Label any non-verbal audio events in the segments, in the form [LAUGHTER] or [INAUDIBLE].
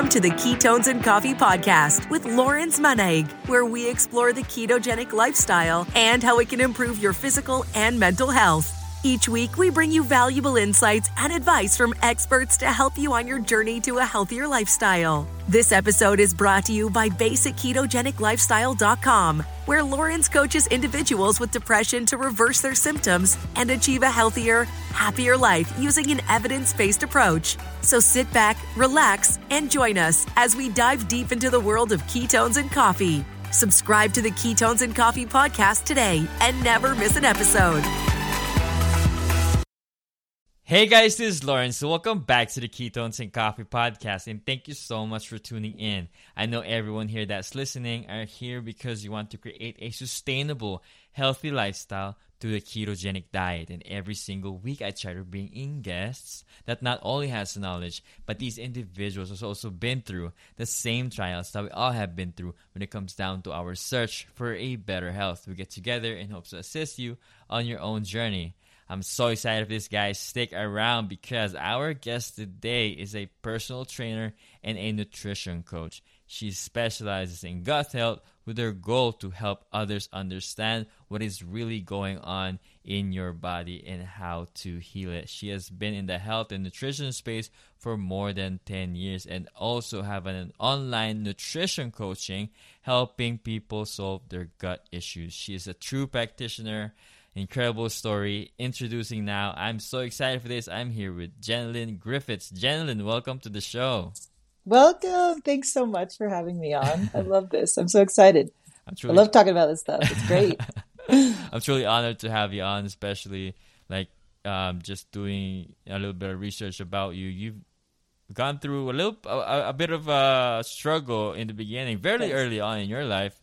Welcome to the Ketones and Coffee Podcast with Lawrence Monaig, where we explore the ketogenic lifestyle and how it can improve your physical and mental health. Each week, we bring you valuable insights and advice from experts to help you on your journey to a healthier lifestyle. This episode is brought to you by BasicKetogenicLifestyle.com, where Lawrence coaches individuals with depression to reverse their symptoms and achieve a healthier, happier life using an evidence based approach. So sit back, relax, and join us as we dive deep into the world of ketones and coffee. Subscribe to the Ketones and Coffee podcast today and never miss an episode. Hey guys, this is Lawrence. So welcome back to the Ketones and Coffee podcast, and thank you so much for tuning in. I know everyone here that's listening are here because you want to create a sustainable, healthy lifestyle through the ketogenic diet. And every single week, I try to bring in guests that not only has knowledge, but these individuals have also been through the same trials that we all have been through when it comes down to our search for a better health. We get together in hopes to assist you on your own journey. I'm so excited for this, guys. Stick around because our guest today is a personal trainer and a nutrition coach. She specializes in gut health with her goal to help others understand what is really going on in your body and how to heal it. She has been in the health and nutrition space for more than 10 years and also have an online nutrition coaching helping people solve their gut issues. She is a true practitioner incredible story. Introducing now, I'm so excited for this. I'm here with Jenilyn Griffiths. Jenilyn, welcome to the show. Welcome. Thanks so much for having me on. I [LAUGHS] love this. I'm so excited. I'm truly, I love talking about this stuff. It's great. [LAUGHS] I'm truly honored to have you on, especially like um, just doing a little bit of research about you. You've gone through a little, a, a bit of a struggle in the beginning, very Thanks. early on in your life.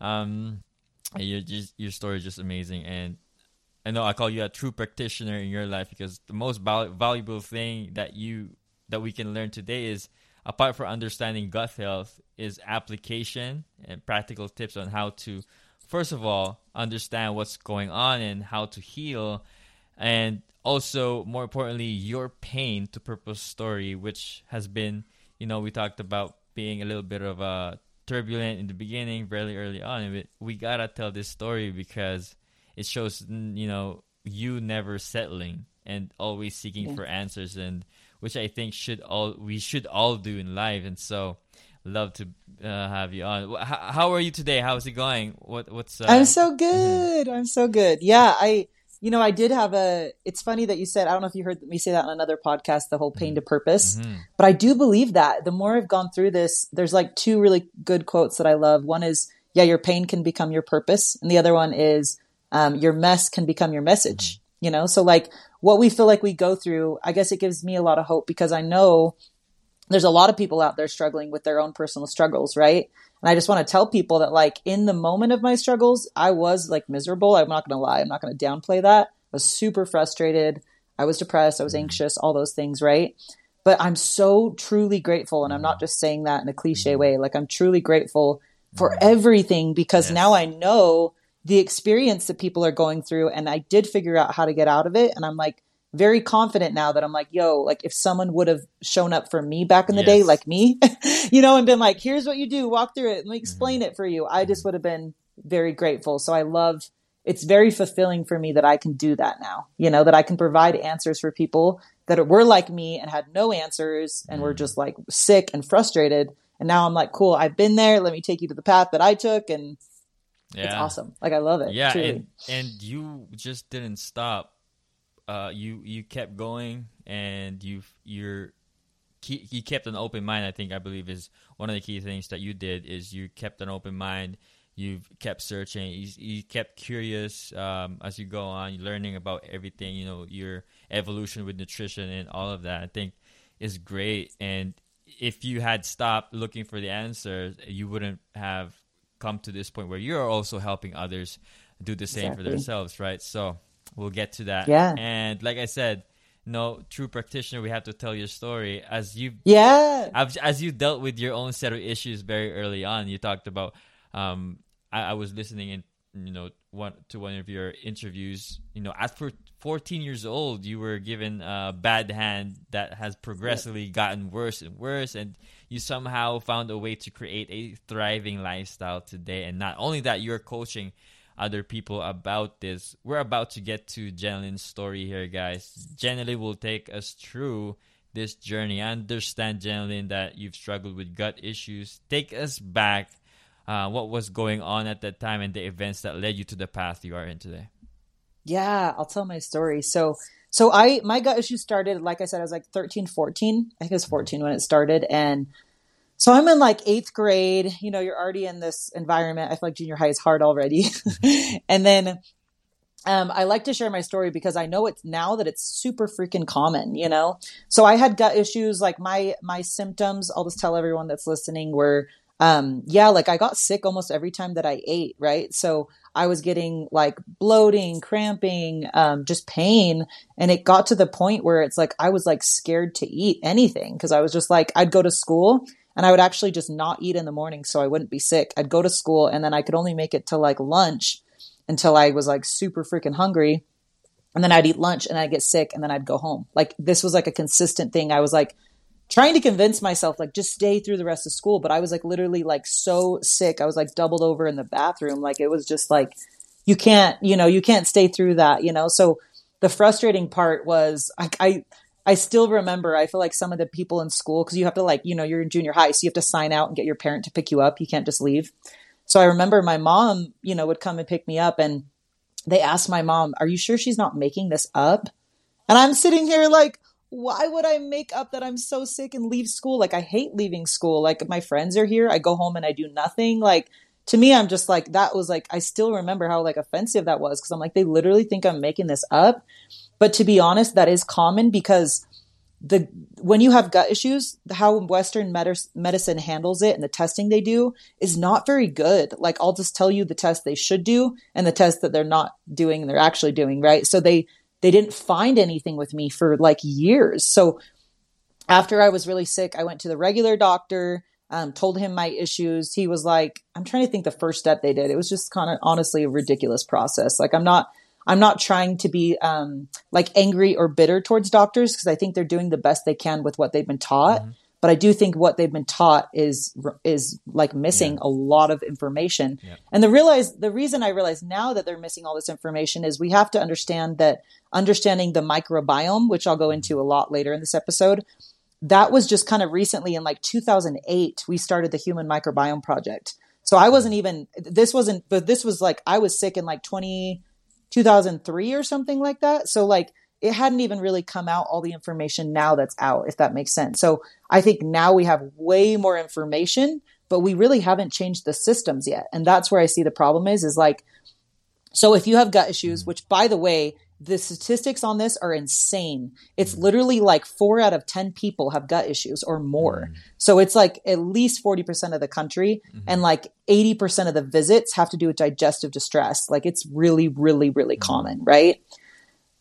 Um, your just your story is just amazing, and I know I call you a true practitioner in your life because the most val- valuable thing that you that we can learn today is apart from understanding gut health is application and practical tips on how to first of all understand what's going on and how to heal and also more importantly your pain to purpose story which has been you know we talked about being a little bit of a turbulent in the beginning, very early on. We, we gotta tell this story because it shows, you know, you never settling and always seeking yeah. for answers, and which I think should all we should all do in life. And so, love to uh, have you on. How, how, are you today? How's it going? What what's? Uh, I'm so [LAUGHS] good. I'm so good. Yeah, I you know, I did have a. It's funny that you said. I don't know if you heard me say that on another podcast. The whole pain mm-hmm. to purpose, mm-hmm. but I do believe that. The more I've gone through this, there's like two really good quotes that I love. One is, "Yeah, your pain can become your purpose," and the other one is, um, "Your mess can become your message." Mm-hmm. You know, so like what we feel like we go through, I guess it gives me a lot of hope because I know there's a lot of people out there struggling with their own personal struggles, right? And I just want to tell people that, like, in the moment of my struggles, I was like miserable. I'm not going to lie. I'm not going to downplay that. I was super frustrated. I was depressed. I was mm-hmm. anxious, all those things, right? But I'm so truly grateful. And I'm not just saying that in a cliche mm-hmm. way. Like, I'm truly grateful for everything because yes. now I know the experience that people are going through. And I did figure out how to get out of it. And I'm like, very confident now that I'm like, yo, like if someone would have shown up for me back in the yes. day, like me, [LAUGHS] you know, and been like, here's what you do, walk through it, let me explain mm-hmm. it for you. I just mm-hmm. would have been very grateful. So I love it's very fulfilling for me that I can do that now, you know, that I can provide answers for people that were like me and had no answers and mm. were just like sick and frustrated. And now I'm like, cool, I've been there. Let me take you to the path that I took. And yeah. it's awesome. Like, I love it. Yeah. And, and you just didn't stop uh, you you kept going and you you're you kept an open mind. I think I believe is one of the key things that you did is you kept an open mind. You've kept searching. You, you kept curious um, as you go on, learning about everything. You know your evolution with nutrition and all of that. I think is great. And if you had stopped looking for the answers, you wouldn't have come to this point where you're also helping others do the same exactly. for themselves, right? So We'll get to that. Yeah. And like I said, no true practitioner, we have to tell your story as you. Yeah. As you dealt with your own set of issues very early on. You talked about. Um, I, I was listening in you know one to one of your interviews you know at for 14 years old you were given a bad hand that has progressively gotten worse and worse and you somehow found a way to create a thriving lifestyle today. And not only that you're coaching other people about this. We're about to get to Jenilyn's story here guys. Jenilyn will take us through this journey. I understand Jenilyn that you've struggled with gut issues. Take us back uh, what was going on at that time and the events that led you to the path you are in today. Yeah, I'll tell my story. So, so I, my gut issue started, like I said, I was like 13, 14. I think it was 14 when it started. And so I'm in like eighth grade, you know, you're already in this environment. I feel like junior high is hard already. [LAUGHS] and then, um, I like to share my story because I know it's now that it's super freaking common, you know? So I had gut issues, like my, my symptoms, I'll just tell everyone that's listening were um, yeah, like I got sick almost every time that I ate, right? So I was getting like bloating, cramping, um, just pain. And it got to the point where it's like I was like scared to eat anything because I was just like, I'd go to school and I would actually just not eat in the morning so I wouldn't be sick. I'd go to school and then I could only make it to like lunch until I was like super freaking hungry. And then I'd eat lunch and I'd get sick and then I'd go home. Like this was like a consistent thing. I was like, trying to convince myself like just stay through the rest of school but i was like literally like so sick i was like doubled over in the bathroom like it was just like you can't you know you can't stay through that you know so the frustrating part was I, I I still remember, I feel like some of the people in school, because you have to, like, you know, you're in junior high, so you have to sign out and get your parent to pick you up. You can't just leave. So I remember my mom, you know, would come and pick me up, and they asked my mom, Are you sure she's not making this up? And I'm sitting here like, why would I make up that I'm so sick and leave school? Like, I hate leaving school. Like, my friends are here. I go home and I do nothing. Like, to me, I'm just like, that was like, I still remember how like offensive that was. Cause I'm like, they literally think I'm making this up. But to be honest, that is common because the, when you have gut issues, how Western med- medicine handles it and the testing they do is not very good. Like, I'll just tell you the test they should do and the test that they're not doing, they're actually doing, right? So they, they didn't find anything with me for like years. So after I was really sick, I went to the regular doctor, um, told him my issues. He was like, I'm trying to think the first step they did. It was just kind of honestly a ridiculous process. Like I'm not, I'm not trying to be um, like angry or bitter towards doctors because I think they're doing the best they can with what they've been taught. Mm-hmm but I do think what they've been taught is is like missing yeah. a lot of information. Yeah. And the realize the reason I realize now that they're missing all this information is we have to understand that understanding the microbiome, which I'll go mm-hmm. into a lot later in this episode, that was just kind of recently in like 2008 we started the Human Microbiome Project. So I wasn't even this wasn't but this was like I was sick in like 20 2003 or something like that. So like it hadn't even really come out all the information now that's out, if that makes sense. So I think now we have way more information, but we really haven't changed the systems yet. And that's where I see the problem is, is like, so if you have gut issues, mm. which by the way, the statistics on this are insane. It's mm. literally like four out of 10 people have gut issues or more. Mm. So it's like at least 40% of the country mm-hmm. and like 80% of the visits have to do with digestive distress. Like it's really, really, really mm. common, right?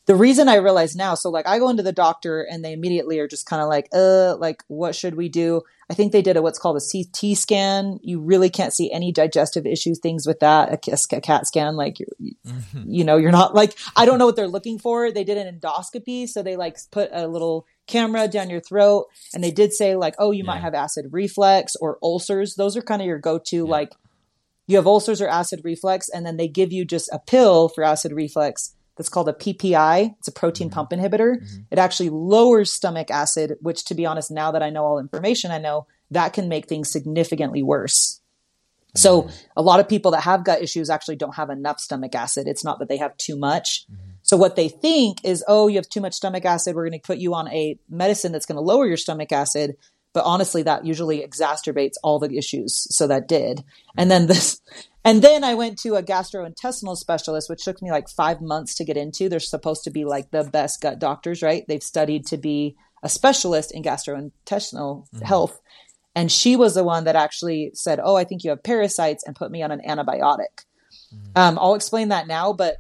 The reason I realize now, so like I go into the doctor and they immediately are just kind of like, uh, like what should we do? I think they did a what's called a CT scan. You really can't see any digestive issues, things with that. A, a CAT scan, like mm-hmm. you know, you're not like I don't know what they're looking for. They did an endoscopy, so they like put a little camera down your throat, and they did say like, oh, you yeah. might have acid reflux or ulcers. Those are kind of your go-to yeah. like. You have ulcers or acid reflux, and then they give you just a pill for acid reflux that's called a PPI. It's a protein mm-hmm. pump inhibitor. Mm-hmm. It actually lowers stomach acid, which, to be honest, now that I know all information, I know that can make things significantly worse. Mm-hmm. So, a lot of people that have gut issues actually don't have enough stomach acid. It's not that they have too much. Mm-hmm. So, what they think is, oh, you have too much stomach acid. We're going to put you on a medicine that's going to lower your stomach acid. But honestly, that usually exacerbates all the issues. So that did. And then this, [LAUGHS] and then I went to a gastrointestinal specialist, which took me like five months to get into. They're supposed to be like the best gut doctors, right? They've studied to be a specialist in gastrointestinal mm-hmm. health. And she was the one that actually said, Oh, I think you have parasites and put me on an antibiotic. Mm-hmm. Um, I'll explain that now, but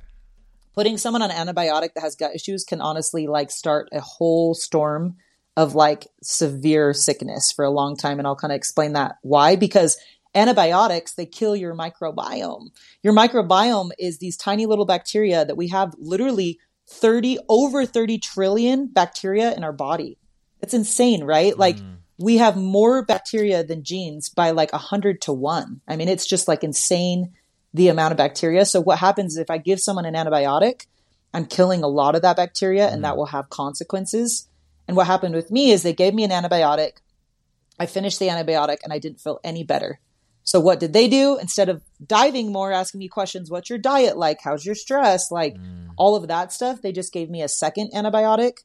putting someone on antibiotic that has gut issues can honestly like start a whole storm of like severe sickness for a long time. And I'll kind of explain that why, because Antibiotics, they kill your microbiome. Your microbiome is these tiny little bacteria that we have literally 30, over 30 trillion bacteria in our body. It's insane, right? Like mm. we have more bacteria than genes by like a hundred to one. I mean, it's just like insane the amount of bacteria. So what happens if I give someone an antibiotic, I'm killing a lot of that bacteria and that mm. will have consequences. And what happened with me is they gave me an antibiotic. I finished the antibiotic and I didn't feel any better. So what did they do? Instead of diving more, asking me questions, what's your diet like? How's your stress? Like mm. all of that stuff, they just gave me a second antibiotic.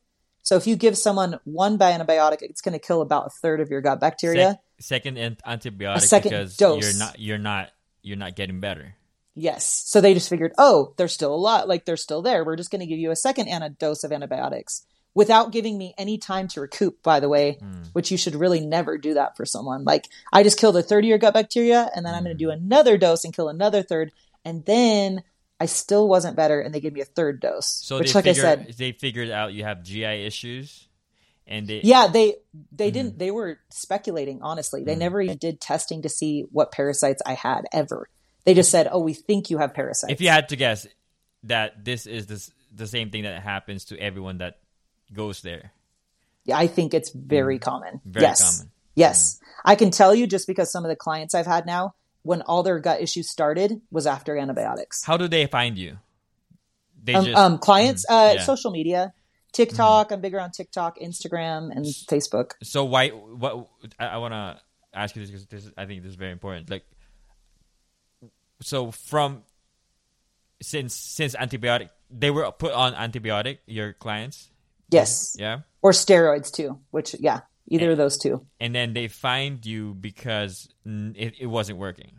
So if you give someone one antibiotic, it's going to kill about a third of your gut bacteria. Sec- second an- antibiotic second because dose. you're not you're not you're not getting better. Yes. So they just figured, oh, there's still a lot, like they're still there. We're just going to give you a second anti- dose of antibiotics without giving me any time to recoup, by the way, mm. which you should really never do that for someone. Like I just killed a third of your gut bacteria and then I'm going to do mm. another dose and kill another third. And then I still wasn't better and they gave me a third dose, So which like figure, I said, they figured out you have GI issues, and they yeah, they, they Mm-hmm. didn't, mm. they were speculating, honestly. They never even did testing to see what parasites I had ever. They just said, oh, we think you have parasites. If you had to guess that this is this, the same thing that happens to everyone that goes there. Yeah, I think it's very common. Mm. Very yes. common. Mm. Yes. I can tell you just because some of the clients I've had now, when all their gut issues started was after antibiotics. How do they find you? They Um, just um, clients, uh, yeah. Mm-hmm. social media, TikTok. I'm bigger on TikTok, Instagram, and Facebook. so why what I, I want to ask you this because this I think this is very important. Like, so from since since antibiotic they were put on antibiotic your clients, Yes. yeah, Or steroids too, which, yeah, either of those two. and then they find you because it, it wasn't working.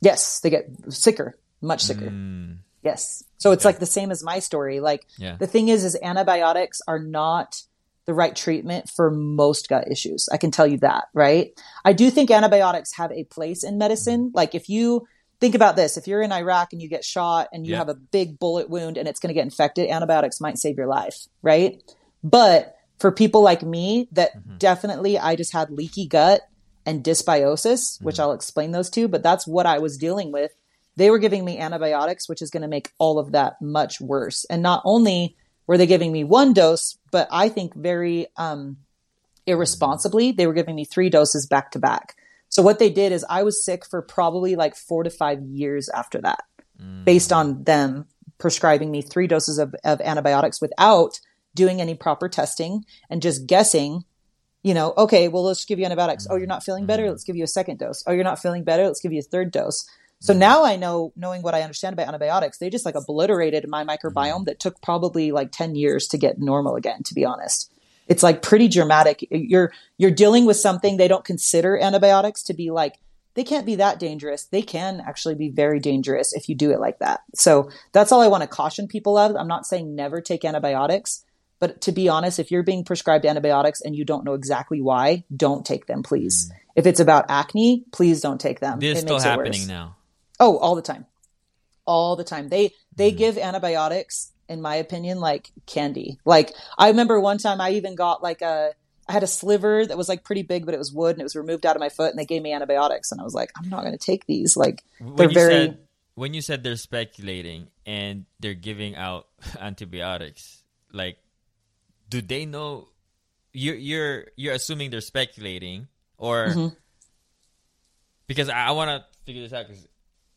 Yes. They get sicker, much sicker. Mm, Yes. So it's like the same as my story. Like Yeah. the thing is, is antibiotics are not the right treatment for most gut issues. I can tell you that, right? I do think antibiotics have a place in medicine. Like if you think about this, if you're in Iraq and you get shot and you Yeah. have a big bullet wound and it's going to get infected, antibiotics might save your life, right? But for people like me that Mm-hmm. definitely I just had leaky gut and dysbiosis, which Mm-hmm. I'll explain those two, but that's what I was dealing with they were giving me antibiotics, which is going to make all of that much worse. And not only were they giving me one dose, but I think very um, irresponsibly, they were giving me three doses back to back. So what they did is I was sick for probably like four to five years after that, based on them prescribing me three doses of, of antibiotics without doing any proper testing and just guessing you know, okay, well, let's give you antibiotics. Oh, you're not feeling better. Mm-hmm. Let's give you a second dose. Oh, you're not feeling better. Let's give you a third dose. So mm-hmm. now I know, knowing what I understand about antibiotics, they just like obliterated my microbiome mm-hmm. that took probably like 10 years to get normal again, to be honest. It's like pretty dramatic. You're, you're dealing with something they don't consider antibiotics to be like, they can't be that dangerous. They can actually be very dangerous if you do it like that. So that's all I want to caution people of. I'm not saying never take antibiotics, but to be honest, if you're being prescribed antibiotics and you don't know exactly why, don't take them, please. If it's about acne, please don't take them. this is It still happening now. Oh, all the time. All the time. They Mm. they give antibiotics in my opinion like candy. Like I remember one time I even got like a I had a sliver that was like pretty big but it was wood and it was removed out of my foot and they gave me antibiotics and I was like I'm not going to take these like when they're very said when you said they're speculating and they're giving out [LAUGHS] antibiotics, like, do they know? You're you're you're assuming they're speculating, or Mm-hmm. because I, I want to figure this out because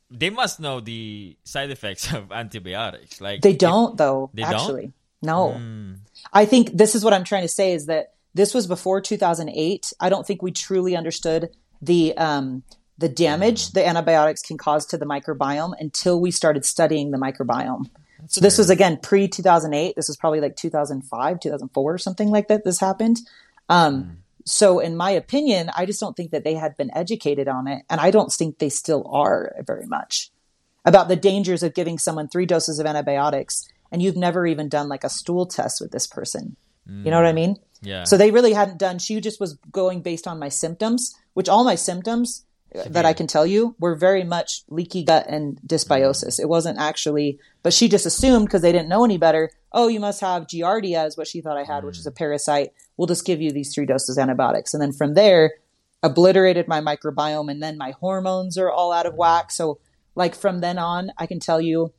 they must know the side effects [LAUGHS] of antibiotics. Like They don't though, They don't? actually. No. Mm, I think this is what I'm trying to say is that this was before 2008. I don't think we truly understood the um, the damage the antibiotics can cause to the microbiome until we started studying the microbiome. So this was again pre 2008. This was probably like 2005, 2004 something like that. This happened. Um, so in my opinion, I just don't think that they had been educated on it, and I don't think they still are very much about the dangers of giving someone three doses of antibiotics and you've never even done like a stool test with this person. You know what I mean? yeah. So they really hadn't done. She just was going based on my symptoms, which all my symptoms uh, that I can tell you were very much leaky gut and dysbiosis. It wasn't actually, but she just assumed because they didn't know any better. Oh, you must have Giardia, is what she thought I had, which is a parasite. We'll just give you these three doses of antibiotics, and then from there, obliterated my microbiome and then my hormones are all out of whack. So like from then on, I can tell you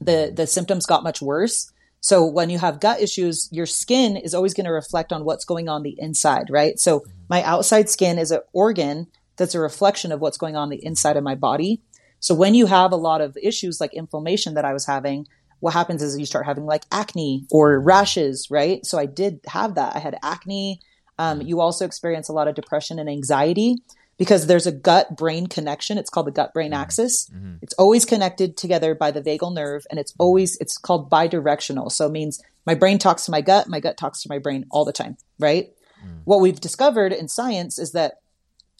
the the symptoms got much worse. So when you have gut issues, your skin is always going to reflect on what's going on the inside, right? So my outside skin is an organ that's a reflection of what's going on the inside of my body. So when you have a lot of issues like inflammation that I was having, what happens is you start having like acne or rashes, right? So I did have that. I had acne. Um, you also experience a lot of depression and anxiety because there's a gut brain connection. It's called the gut brain mm-hmm. axis. Mm-hmm. It's always connected together by the vagal nerve and it's always, it's called bidirectional. So it means my brain talks to my gut, my gut talks to my brain all the time, right? Mm. What we've discovered in science is that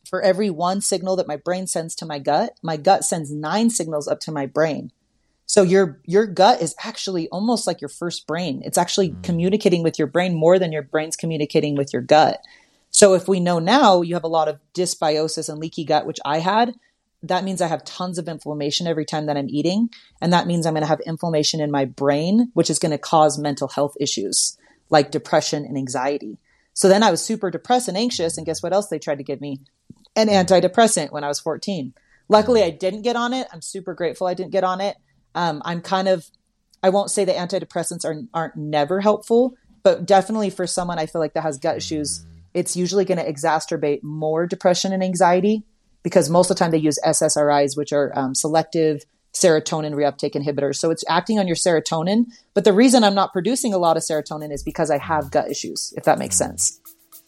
for every one signal that my brain sends to my gut, my gut sends nine signals up to my brain. So your your gut is actually almost like your first brain. It's actually mm. communicating with your brain more than your brain's communicating with your gut. So if we know now you have a lot of dysbiosis and leaky gut, which I had, that means I have tons of inflammation every time that I'm eating. And that means I'm going to have inflammation in my brain, which is going to cause mental health issues like depression and anxiety. So then I was super depressed and anxious. And guess what else they tried to give me? An antidepressant when I was 14. Luckily, I didn't get on it. I'm super grateful I didn't get on it. Um, I'm kind of, I won't say that antidepressants are, aren't never helpful, but definitely for someone I feel like that has gut issues, it's usually going to exacerbate more depression and anxiety because most of the time they use SSRIs, which are um, selective serotonin reuptake inhibitors. So it's acting on your serotonin. But the reason I'm not producing a lot of serotonin is because I have gut issues, if that makes mm-hmm. sense.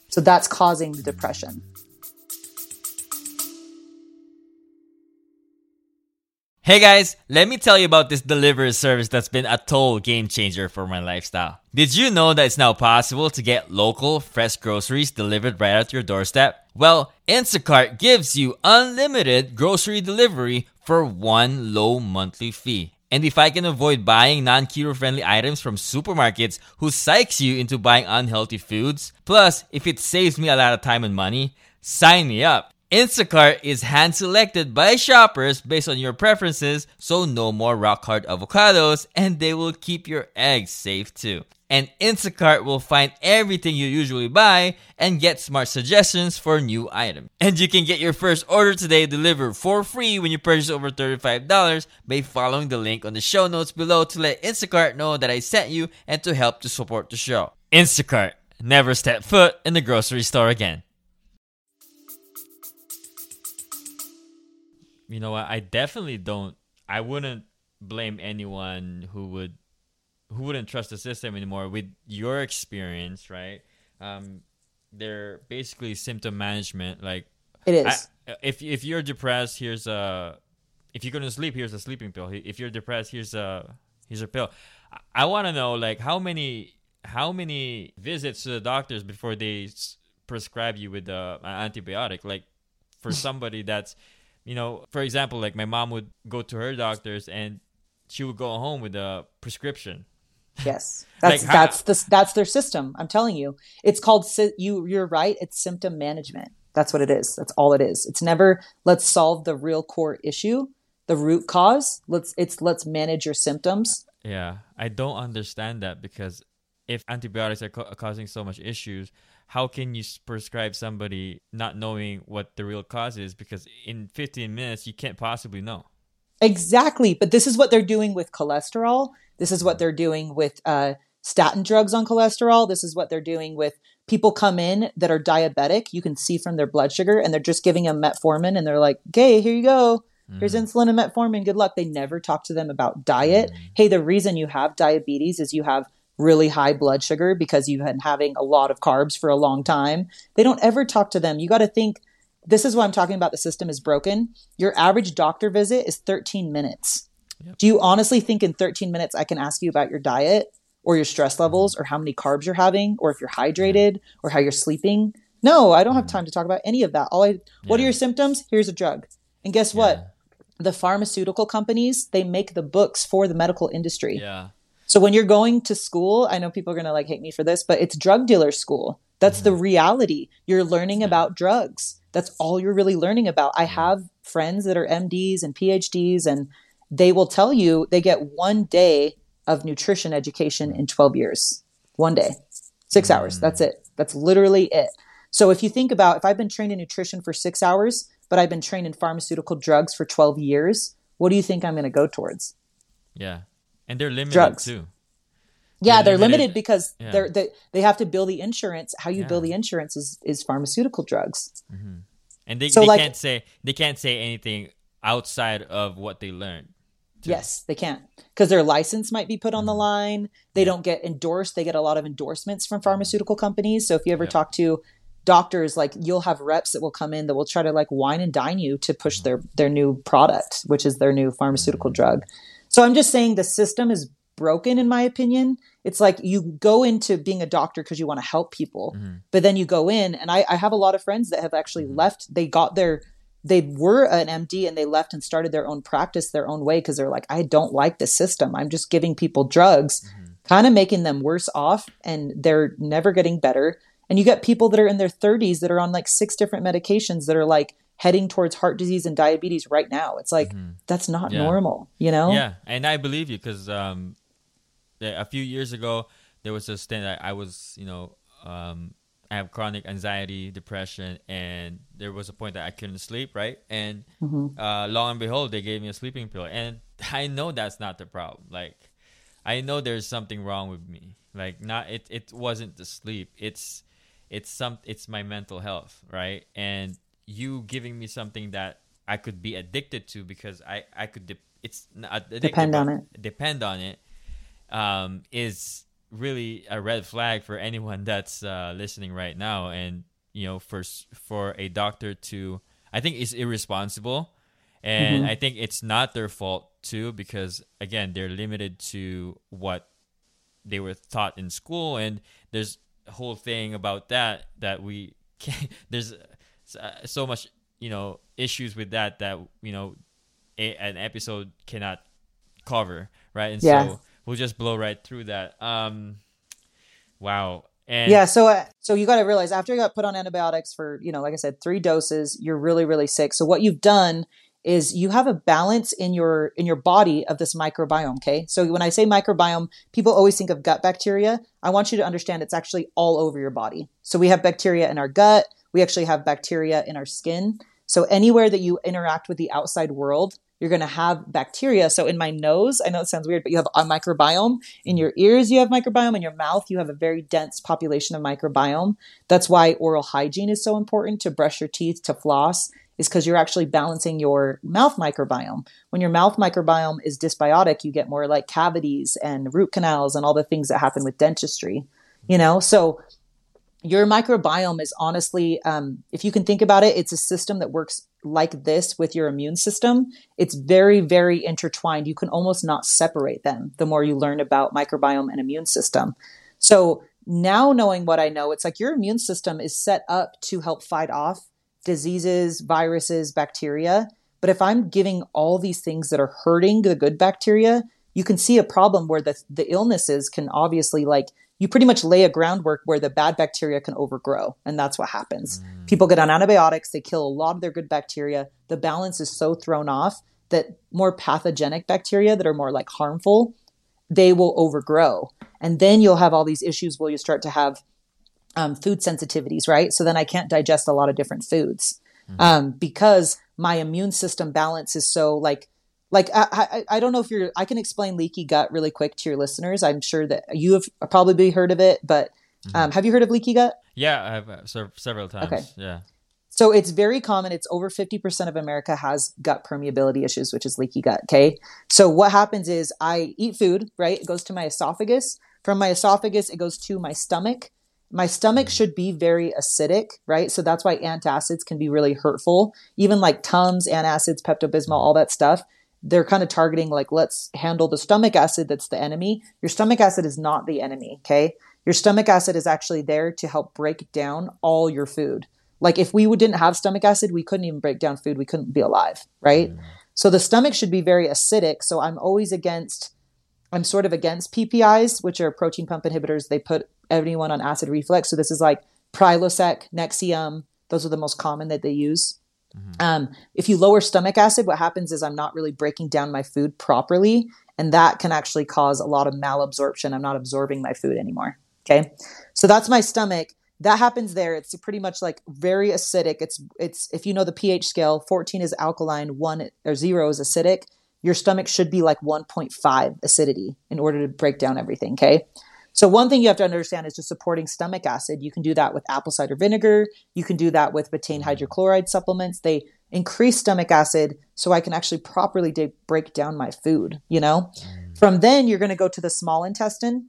So that's causing the depression. Hey guys, let me tell you about this delivery service that's been a total game changer for my lifestyle. Did you know that it's now possible to get local, fresh groceries delivered right at your doorstep? Well, Instacart gives you unlimited grocery delivery for one low monthly fee. And if I can avoid buying non keto friendly items from supermarkets who psychs you into buying unhealthy foods, plus if it saves me a lot of time and money, sign me up. Instacart is hand selected by shoppers based on your preferences, so no more rock hard avocados, and they will keep your eggs safe too. And Instacart will find everything you usually buy and get smart suggestions for new items. And you can get your first order today delivered for free when you purchase over $35 by following the link on the show notes below to let Instacart know that I sent you and to help to support the show. Instacart, never step foot in the grocery store again. you know what? I definitely don't. I wouldn't blame anyone who would who wouldn't trust the system anymore with your experience, right? Um, they're basically symptom management. Like it is. I, if if you're depressed, here's a. If you're gonna sleep, here's a sleeping pill. If you're depressed, here's a here's a pill. I, I want to know like how many how many visits to the doctors before they s- prescribe you with uh, an antibiotic. Like for [LAUGHS] somebody that's you know, for example, like my mom would go to her doctors and she would go home with a prescription. Yes, that's like, that's the that's their system. I'm telling you, it's called you. You're right. It's symptom management. That's what it is. That's all it is. It's never let's solve the real core issue, the root cause. Let's it's let's manage your symptoms. Yeah, I don't understand that because if antibiotics are co- causing so much issues, how can you prescribe somebody not knowing what the real cause is? Because in 15 minutes, you can't possibly know. Exactly. But this is what they're doing with cholesterol. This is what they're doing with uh, statin drugs on cholesterol. This is what they're doing with people come in that are diabetic. You can see from their blood sugar, and they're just giving them metformin, and they're like, "Okay, here you go. Here's mm. insulin and metformin. Good luck." They never talk to them about diet. Mm. Hey, the reason you have diabetes is you have really high blood sugar because you've been having a lot of carbs for a long time. They don't ever talk to them. You got to think this is why I'm talking about the system is broken. Your average doctor visit is 13 minutes. Yep. Do you honestly think in 13 minutes I can ask you about your diet or your stress mm-hmm. levels or how many carbs you're having or if you're hydrated or how you're sleeping? No, I don't have mm-hmm. time to talk about any of that. All I what are your symptoms? Here's a drug. And guess yeah. what? The pharmaceutical companies, they make the books for the medical industry. Yeah. So when you're going to school, I know people are going to like hate me for this, but it's drug dealer school. That's mm-hmm. the reality. You're learning yeah. about drugs. That's all you're really learning about. I mm-hmm. have friends that are MDs and PhDs and they will tell you they get one day of nutrition education in 12 years. One day. 6 mm-hmm. hours. That's it. That's literally it. So if you think about if I've been trained in nutrition for six hours, but I've been trained in pharmaceutical drugs for 12 years, what do you think I'm going to go towards? Yeah. And they're limited Drugs. too. Yeah, They're they're limited, limited. because Yeah. they're they, they have to bill the insurance. How you bill Yeah. the insurance is is pharmaceutical drugs. And they, So, they like- can't say they can't say anything outside of what they learned. Yes, they can't because their license might be put on the Mm-hmm. line. They don't get endorsed. They get a lot of endorsements from pharmaceutical companies. So if you ever Yep. talk to doctors, like you'll have reps that will come in that will try to like wine and dine you to push their their new product, which is their new pharmaceutical Mm-hmm. drug. So I'm just saying the system is broken in my opinion. It's like you go into being a doctor because you want to help people, Mm-hmm. but then you go in, and I, I have a lot of friends that have actually left. They got their they were an MD and they left and started their own practice their own way because they're like, I don't like the system. I'm just giving people drugs, kind of making them worse off, and they're never getting better. And you get people that are in their 30s that are on like six different medications that are like heading towards heart disease and diabetes right now. It's like that's not Yeah. normal, you know? Yeah, and I believe you because um, a few years ago there was stint that I was, you know, um, I have chronic anxiety, depression, and there was a point that I couldn't sleep, right? And Mm-hmm. uh, lo and behold, they gave me a sleeping pill, and [LAUGHS] I know that's not the problem. Like, I know there's something wrong with me. Like, not it. It wasn't the sleep. It's it's some. It's my mental health, right? And you giving me something that I could be addicted to because I I could. De- it's not addicted, Depend on it. Depend on it. Um, is really a red flag for anyone that's uh, listening right now, and you know, for for a doctor to, I think, is irresponsible, and Mm-hmm. I think it's not their fault too because again, they're limited to what they were taught in school, and there's a whole thing about that that we [LAUGHS] can't, there's uh, so much you know issues with that that you know a, an episode cannot cover right and Yeah. so we'll just blow right through that. Um wow. And yeah so uh, so you got to realize after you got put on antibiotics for you know like i said three doses you're really really sick. So what you've done is you have a balance in your in your body of this microbiome okay? So when i say microbiome people always think of gut bacteria. I want you to understand it's actually all over your body. So we have bacteria in our gut. We actually have bacteria in our skin. So anywhere that you interact with the outside world you're going to have bacteria. So in my nose, I know it sounds weird, but you have a microbiome. In your ears, you have microbiome. In your mouth, you have a very dense population of microbiome. That's why oral hygiene is so important to brush your teeth, to floss, is because you're actually balancing your mouth microbiome. When your mouth microbiome is dysbiotic, you get more like cavities and root canals and all the things that happen with dentistry. You know, so your microbiome is honestly, um, if you can think about it, it's a system that works like this with your immune system. It's very, very intertwined. You can almost not separate them the more you learn about microbiome and immune system. So now knowing what I know, it's like your immune system is set up to help fight off diseases, viruses, bacteria. But if I'm giving all these things that are hurting the good bacteria, you can see a problem where the, the illnesses can obviously like you pretty much lay a groundwork where the bad bacteria can overgrow and that's what happens. People get on antibiotics they kill a lot of their good bacteria. The balance is so thrown off that more pathogenic bacteria that are more like harmful they will overgrow. And then you'll have all these issues where you start to have um, food sensitivities right? So then i can't digest a lot of different foods. Um, because my immune system balance is so like like I, I, I don't know if you're i can explain leaky gut really quick to your listeners. I'm sure that you have probably heard of it but um, have you heard of leaky gut? Yeah i've uh, several times. Okay. yeah. So it's very common. It's over 50% of america has gut permeability issues which is leaky gut okay? So what happens is i eat food right? It goes to my esophagus. From my esophagus it goes to my stomach. My stomach should be very acidic, right? So that's why antacids can be really hurtful. Even like Tums, antacids, Pepto Bismol, all that stuff, they're kind of targeting like, let's handle the stomach acid that's the enemy. Your stomach acid is not the enemy, okay? Your stomach acid is actually there to help break down all your food. Like if we didn't have stomach acid, we couldn't even break down food. We couldn't be alive, right? So the stomach should be very acidic. So I'm always against I'm sort of against PPIs, which are protein pump inhibitors. They put everyone on acid reflux. So this is like Prilosec, Nexium. Those are the most common that they use. Um, if you lower stomach acid, what happens is I'm not really breaking down my food properly, and that can actually cause a lot of malabsorption. I'm not absorbing my food anymore. Okay, so that's my stomach. that happens there. It's pretty much like very acidic. It's it's if you know the pH scale, 14 is alkaline, 1 or 0 is acidic. Your stomach should be like 1.5 acidity in order to break down everything, okay? So one thing you have to understand is just supporting stomach acid. You can do that with apple cider vinegar. You can do that with betaine hydrochloride supplements. They increase stomach acid so I can actually properly de- break down my food, you know? From then you're going to go to the small intestine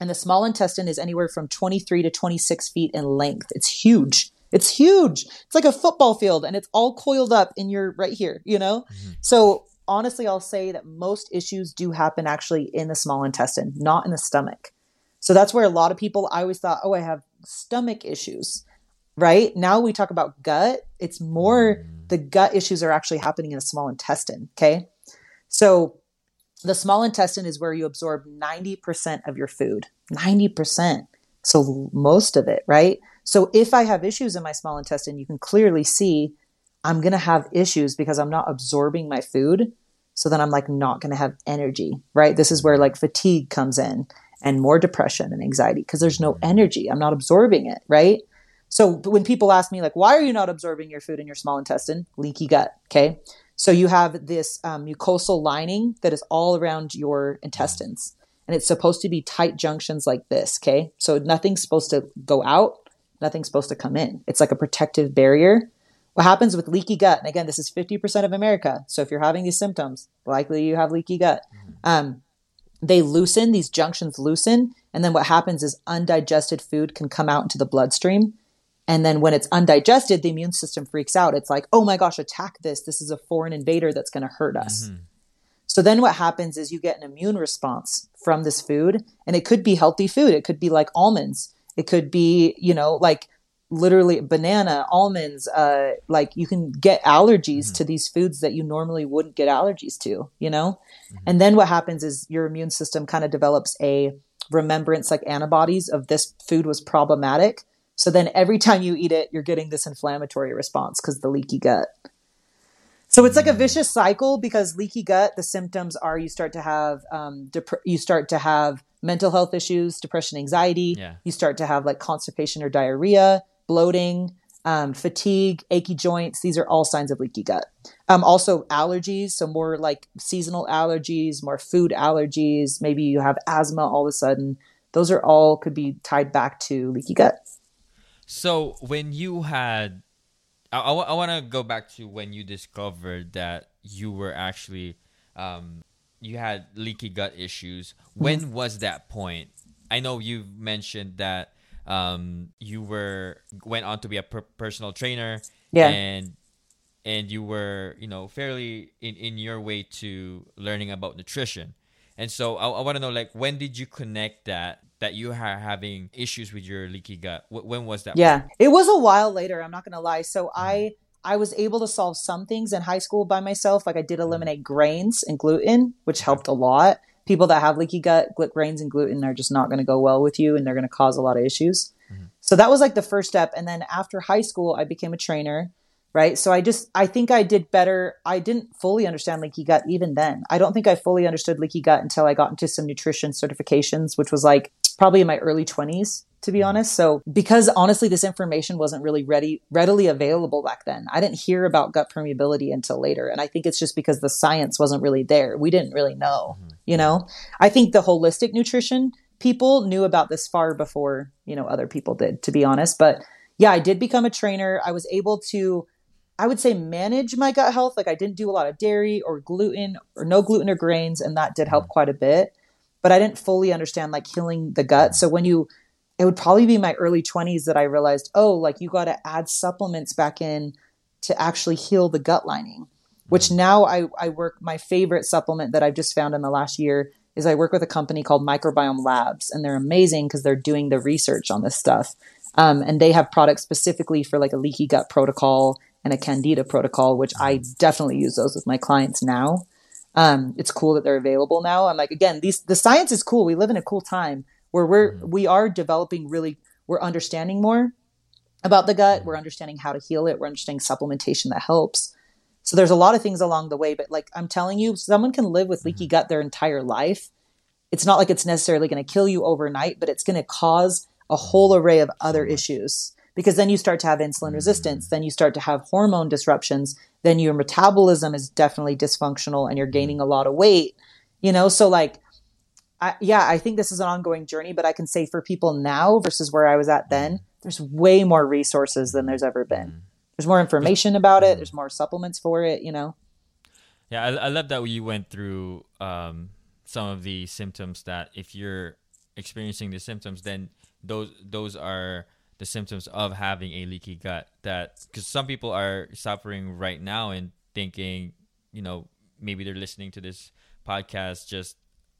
and the small intestine is anywhere from 23 to 26 feet in length. It's huge. It's huge. It's like a football field and it's all coiled up in your right here, you know? Mm-hmm. So honestly, I'll say that most issues do happen actually in the small intestine, not in the stomach. So that's where a lot of people, I always thought, oh, I have stomach issues, right? Now we talk about gut. It's more mm-hmm. the gut issues are actually happening in the small intestine. Okay. So the small intestine is where you absorb 90% of your food, 90%. So most of it, right? So if I have issues in my small intestine, you can clearly see I'm going to have issues because I'm not absorbing my food. So then I'm like not going to have energy, right? This is where like fatigue comes in and more depression and anxiety because there's no energy. I'm not absorbing it, right? So when people ask me like, why are you not absorbing your food in your small intestine? Leaky gut. Okay. So you have this um, mucosal lining that is all around your intestines, and it's supposed to be tight junctions like this. Okay, so nothing's supposed to go out, nothing's supposed to come in. It's like a protective barrier. What happens with leaky gut? And again, this is 50% of America. So if you're having these symptoms, likely you have leaky gut. Um, they loosen, these junctions loosen. And then what happens is undigested food can come out into the bloodstream and then when it's undigested, the immune system freaks out. It's like, oh my gosh, attack this. This is a foreign invader that's going to hurt us. Mm-hmm. So then what happens is you get an immune response from this food. And it could be healthy food. It could be like almonds. It could be, you know, like literally banana, almonds. Uh, like you can get allergies mm-hmm. to these foods that you normally wouldn't get allergies to, you know? Mm-hmm. And then what happens is your immune system kind of develops a remembrance like antibodies of this food was problematic so then every time you eat it, you're getting this inflammatory response because the leaky gut. So it's like a vicious cycle because leaky gut, the symptoms are you start to have um, dep- you start to have mental health issues, depression, anxiety. Yeah. You start to have like constipation or diarrhea, bloating, um, fatigue, achy joints. These are all signs of leaky gut. Um, also allergies, so more like seasonal allergies, more food allergies. Maybe you have asthma all of a sudden. Those are all could be tied back to leaky gut. So when you had, I, I, I want to go back to when you discovered that you were actually, um, you had leaky gut issues. When was that point? I know you mentioned that um, you were went on to be a per- personal trainer. Yeah. And and you were you know fairly in in your way to learning about nutrition. And so I, I want to know like when did you connect that that you are having issues with your leaky gut. when was that? Yeah, it was a while later. I'm not going to lie. So mm-hmm. I I was able to solve some things in high school by myself. Like I did mm-hmm. eliminate grains and gluten, which helped a lot. People that have leaky gut, grains and gluten are just not going to go well with you, and they're going to cause a lot of issues. Mm-hmm. So that was like the first step. And then after high school, I became a trainer right? So I just I think I did better. I didn't fully understand leaky gut even then. I don't think I fully understood leaky gut until I got into some nutrition certifications, which was like probably in my early 20s to be honest. So because honestly this information wasn't really ready readily available back then. I didn't hear about gut permeability until later and I think it's just because the science wasn't really there. We didn't really know, mm-hmm. you know. I think the holistic nutrition people knew about this far before, you know, other people did to be honest, but yeah, I did become a trainer. I was able to I would say manage my gut health. Like I didn't do a lot of dairy or gluten or no gluten or grains and that did help mm-hmm. quite a bit but I didn't fully understand like healing the gut. So when you, it would probably be my early 20s that I realized, oh, like you got to add supplements back in to actually heal the gut lining, which mm-hmm. now I, I work, my favorite supplement that I've just found in the last year is I work with a company called Microbiome Labs, and they're amazing because they're doing the research on this stuff. Um, and they have products specifically for like a leaky gut protocol and a candida protocol, which I mm-hmm. definitely use those with my clients now. Um, it's cool that they're available now. I'm like, again, these the science is cool. We live in a cool time where we're mm-hmm. we are developing really we're understanding more about the gut. We're understanding how to heal it. We're understanding supplementation that helps. So there's a lot of things along the way, but like I'm telling you, someone can live with leaky mm-hmm. gut their entire life. It's not like it's necessarily going to kill you overnight, but it's going to cause a whole array of other issues because then you start to have insulin resistance, then you start to have hormone disruptions, then your metabolism is definitely dysfunctional and you're gaining a lot of weight, you know? So, like, I, yeah, I think this is an ongoing journey, but I can say for people now versus where I was at then, mm-hmm. there's way more resources than there's ever been. Mm-hmm. There's more information about it, mm-hmm. there's more supplements for it, you know? Yeah, I, I love that you went through um, some of the symptoms that if you're experiencing the symptoms, then those those are the symptoms of having a leaky gut. That because some people are suffering right now and thinking, you know, maybe they're listening to this podcast just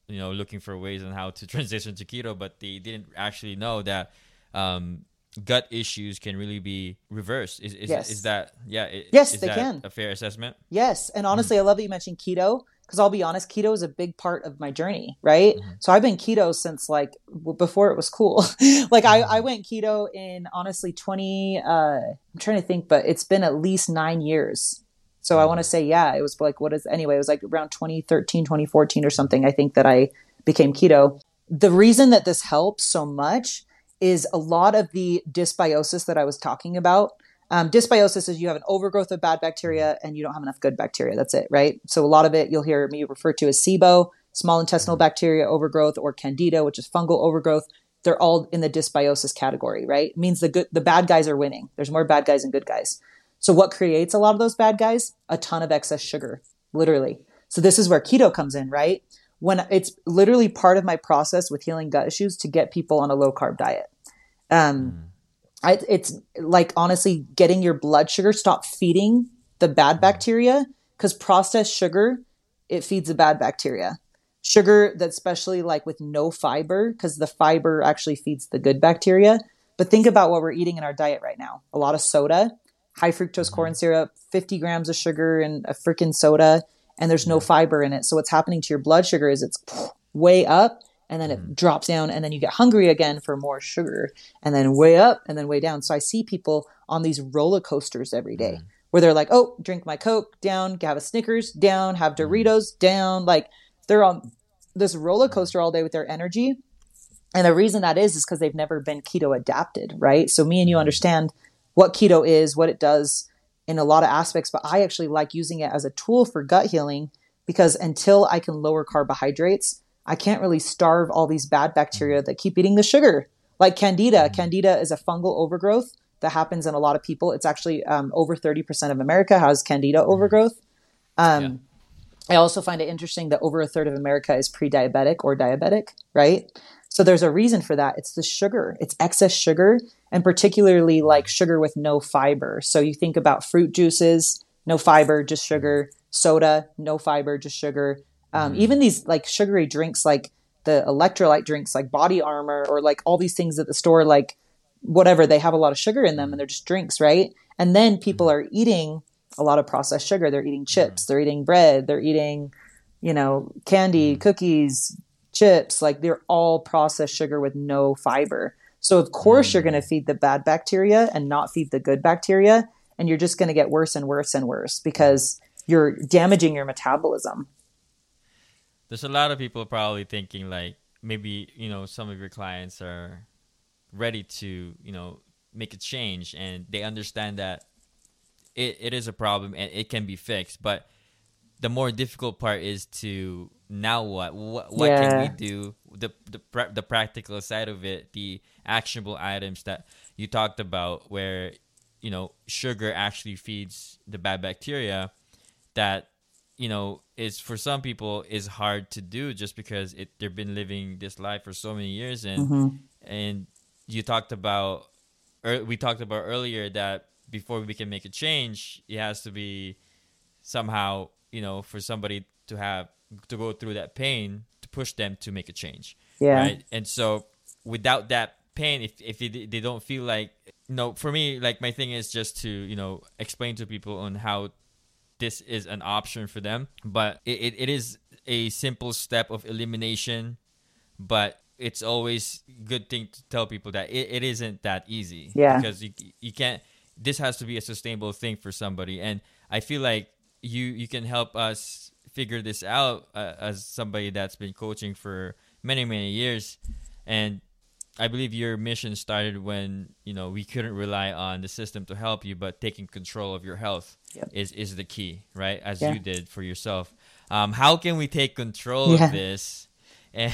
you know looking for ways on how to [LAUGHS] transition to keto, but they didn't actually know that um, gut issues can really be reversed. Is is, Yes. is that yeah? Yes, is they that can. A fair assessment. Yes. And honestly, I love that you mentioned keto because I'll be honest, keto is a big part of my journey, right? So I've been keto since like w- before it was cool. [LAUGHS] like I, I went keto in honestly 20, uh, I'm trying to think, but it's been at least nine years. So I want to say, yeah, it was like, what is, anyway, it was like around 2013, 2014 or something. I think that I became keto. The reason that this helps so much is a lot of the dysbiosis that I was talking about. Um, dysbiosis is you have an overgrowth of bad bacteria and you don't have enough good bacteria. That's it, right? So a lot of it you'll hear me refer to as SIBO, small intestinal bacteria overgrowth, or Candida, which is fungal overgrowth. They're all in the dysbiosis category, right? It means the good, the bad guys are winning. There's more bad guys than good guys. So what creates a lot of those bad guys? A ton of excess sugar, literally. So this is where keto comes in, right? When it's literally part of my process with healing gut issues to get people on a low carb diet. Um, I, it's like honestly getting your blood sugar stop feeding the bad bacteria because processed sugar it feeds the bad bacteria sugar that's especially like with no fiber because the fiber actually feeds the good bacteria but think about what we're eating in our diet right now a lot of soda high fructose corn mm-hmm. syrup 50 grams of sugar and a freaking soda and there's no fiber in it. So what's happening to your blood sugar is it's way up and then it mm-hmm. drops down and then you get hungry again for more sugar and then way up and then way down. So i see people on these roller coasters every day mm-hmm. where they're like oh drink my coke down have a snickers down have doritos down like they're on this roller coaster all day with their energy. And the reason that is is because they've never been keto adapted right? So me and you understand what keto is what it does in a lot of aspects but i actually like using it as a tool for gut healing because until i can lower carbohydrates I can't really starve all these bad bacteria that keep eating the sugar. Like candida, candida is a fungal overgrowth that happens in a lot of people. It's actually um, over 30% of America has candida overgrowth. Um, I also find it interesting that over a third of America is pre diabetic or diabetic, right? So there's a reason for that. It's the sugar, it's excess sugar, and particularly like sugar with no fiber. So you think about fruit juices, no fiber, just sugar, soda, no fiber, just sugar. Um, mm-hmm. Even these like sugary drinks, like the electrolyte drinks, like Body Armor, or like all these things at the store, like whatever, they have a lot of sugar in them and they're just drinks, right? And then people mm-hmm. are eating a lot of processed sugar. They're eating chips, mm-hmm. they're eating bread, they're eating, you know, candy, cookies, chips. Like they're all processed sugar with no fiber. So of course you're mm. going to feed the bad bacteria and not feed the good bacteria, and you're just going to get worse and worse and worse because you're damaging your metabolism. There's a lot of people probably thinking like maybe you know some of your clients are ready to you know make a change and they understand that it, it is a problem and it can be fixed but the more difficult part is to now what? What, what can we do? The the, the practical side of it the actionable items that you talked about where you know sugar actually feeds the bad bacteria that you know is for some people is hard to do just because it they've been living this life for so many years. And mm-hmm. and you talked about or we talked about earlier that before we can make a change it has to be somehow you know for somebody to have to go through that pain to push them to make a change Yeah. right and so without that pain if if they, they don't feel like no for me like my thing is just to you know explain to people on how this is an option for them but it, it, it is a simple step of elimination but it's always good thing to tell people that it, it isn't that easy Yeah. because you, you can't this has to be a sustainable thing for somebody and i feel like you you can help us figure this out uh, as somebody that's been coaching for many many years and I believe your mission started when you know we couldn't rely on the system to help you, but taking control of your health yep. is is the key, right? As yeah. you did for yourself. Um, how can we take control yeah. of this? [LAUGHS] And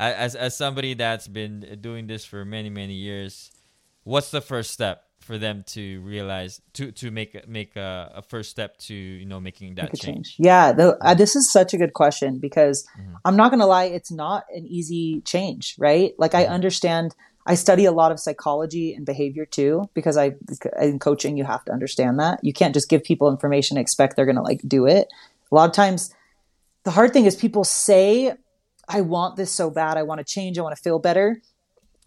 as as somebody that's been doing this for many many years, what's the first step for them to realize to to make make a, a first step to you know making that change. change. Yeah, the, uh, this is such a good question because mm-hmm. I'm not gonna lie, it's not an easy change, right? Like I mm-hmm. understand. I study a lot of psychology and behavior too because I in coaching you have to understand that you can't just give people information and expect they're gonna like do it. A lot of times, the hard thing is people say, "I want this so bad. I want to change. I want to feel better."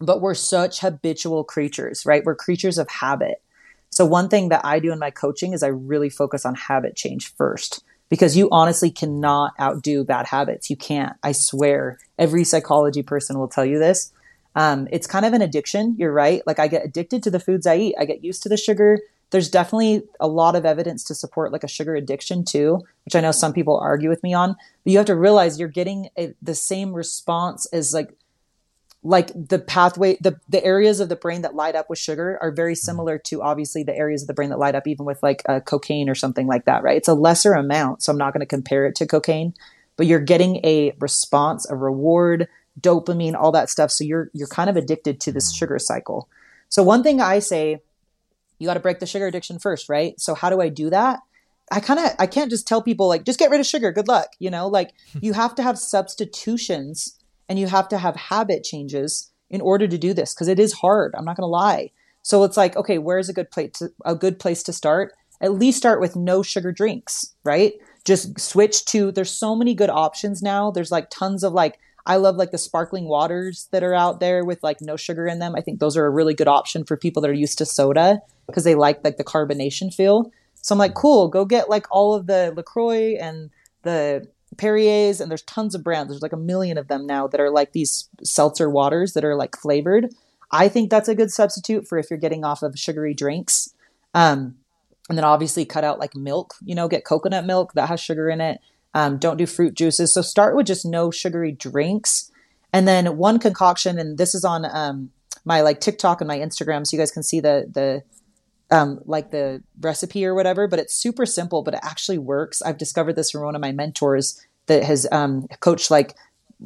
But we're such habitual creatures, right? We're creatures of habit. So one thing that I do in my coaching is I really focus on habit change first because you honestly cannot outdo bad habits. You can't. I swear. Every psychology person will tell you this. Um, it's kind of an addiction. You're right. Like I get addicted to the foods I eat. I get used to the sugar. There's definitely a lot of evidence to support like a sugar addiction too, which I know some people argue with me on. But you have to realize you're getting a, the same response as like like the pathway the the areas of the brain that light up with sugar are very mm-hmm. similar to obviously the areas of the brain that light up even with like uh, cocaine or something like that right? It's a lesser amount so i'm not going to compare it to cocaine but you're getting a response a reward dopamine all that stuff so you're you're kind of addicted to this mm-hmm. sugar cycle. So one thing i say you got to break the sugar addiction first right? So how do i do that? I kind of i can't just tell people like just get rid of sugar good luck you know? Like [LAUGHS] you have to have substitutions and you have to have habit changes in order to do this because it is hard. I'm not going to lie. So it's like, okay, where's a good place to, a good place to start? At least start with no sugar drinks, right? Just switch to there's so many good options now. There's like tons of like I love like the sparkling waters that are out there with like no sugar in them. I think those are a really good option for people that are used to soda because they like like the carbonation feel. So I'm like, cool, go get like all of the LaCroix and the Perrier's, and there's tons of brands. There's like a million of them now that are like these seltzer waters that are like flavored. I think that's a good substitute for if you're getting off of sugary drinks. Um, and then obviously cut out like milk, you know, get coconut milk that has sugar in it. Um, don't do fruit juices. So start with just no sugary drinks. And then one concoction, and this is on um, my like TikTok and my Instagram, so you guys can see the the um, like the recipe or whatever, but it's super simple, but it actually works. I've discovered this from one of my mentors that has um, coached like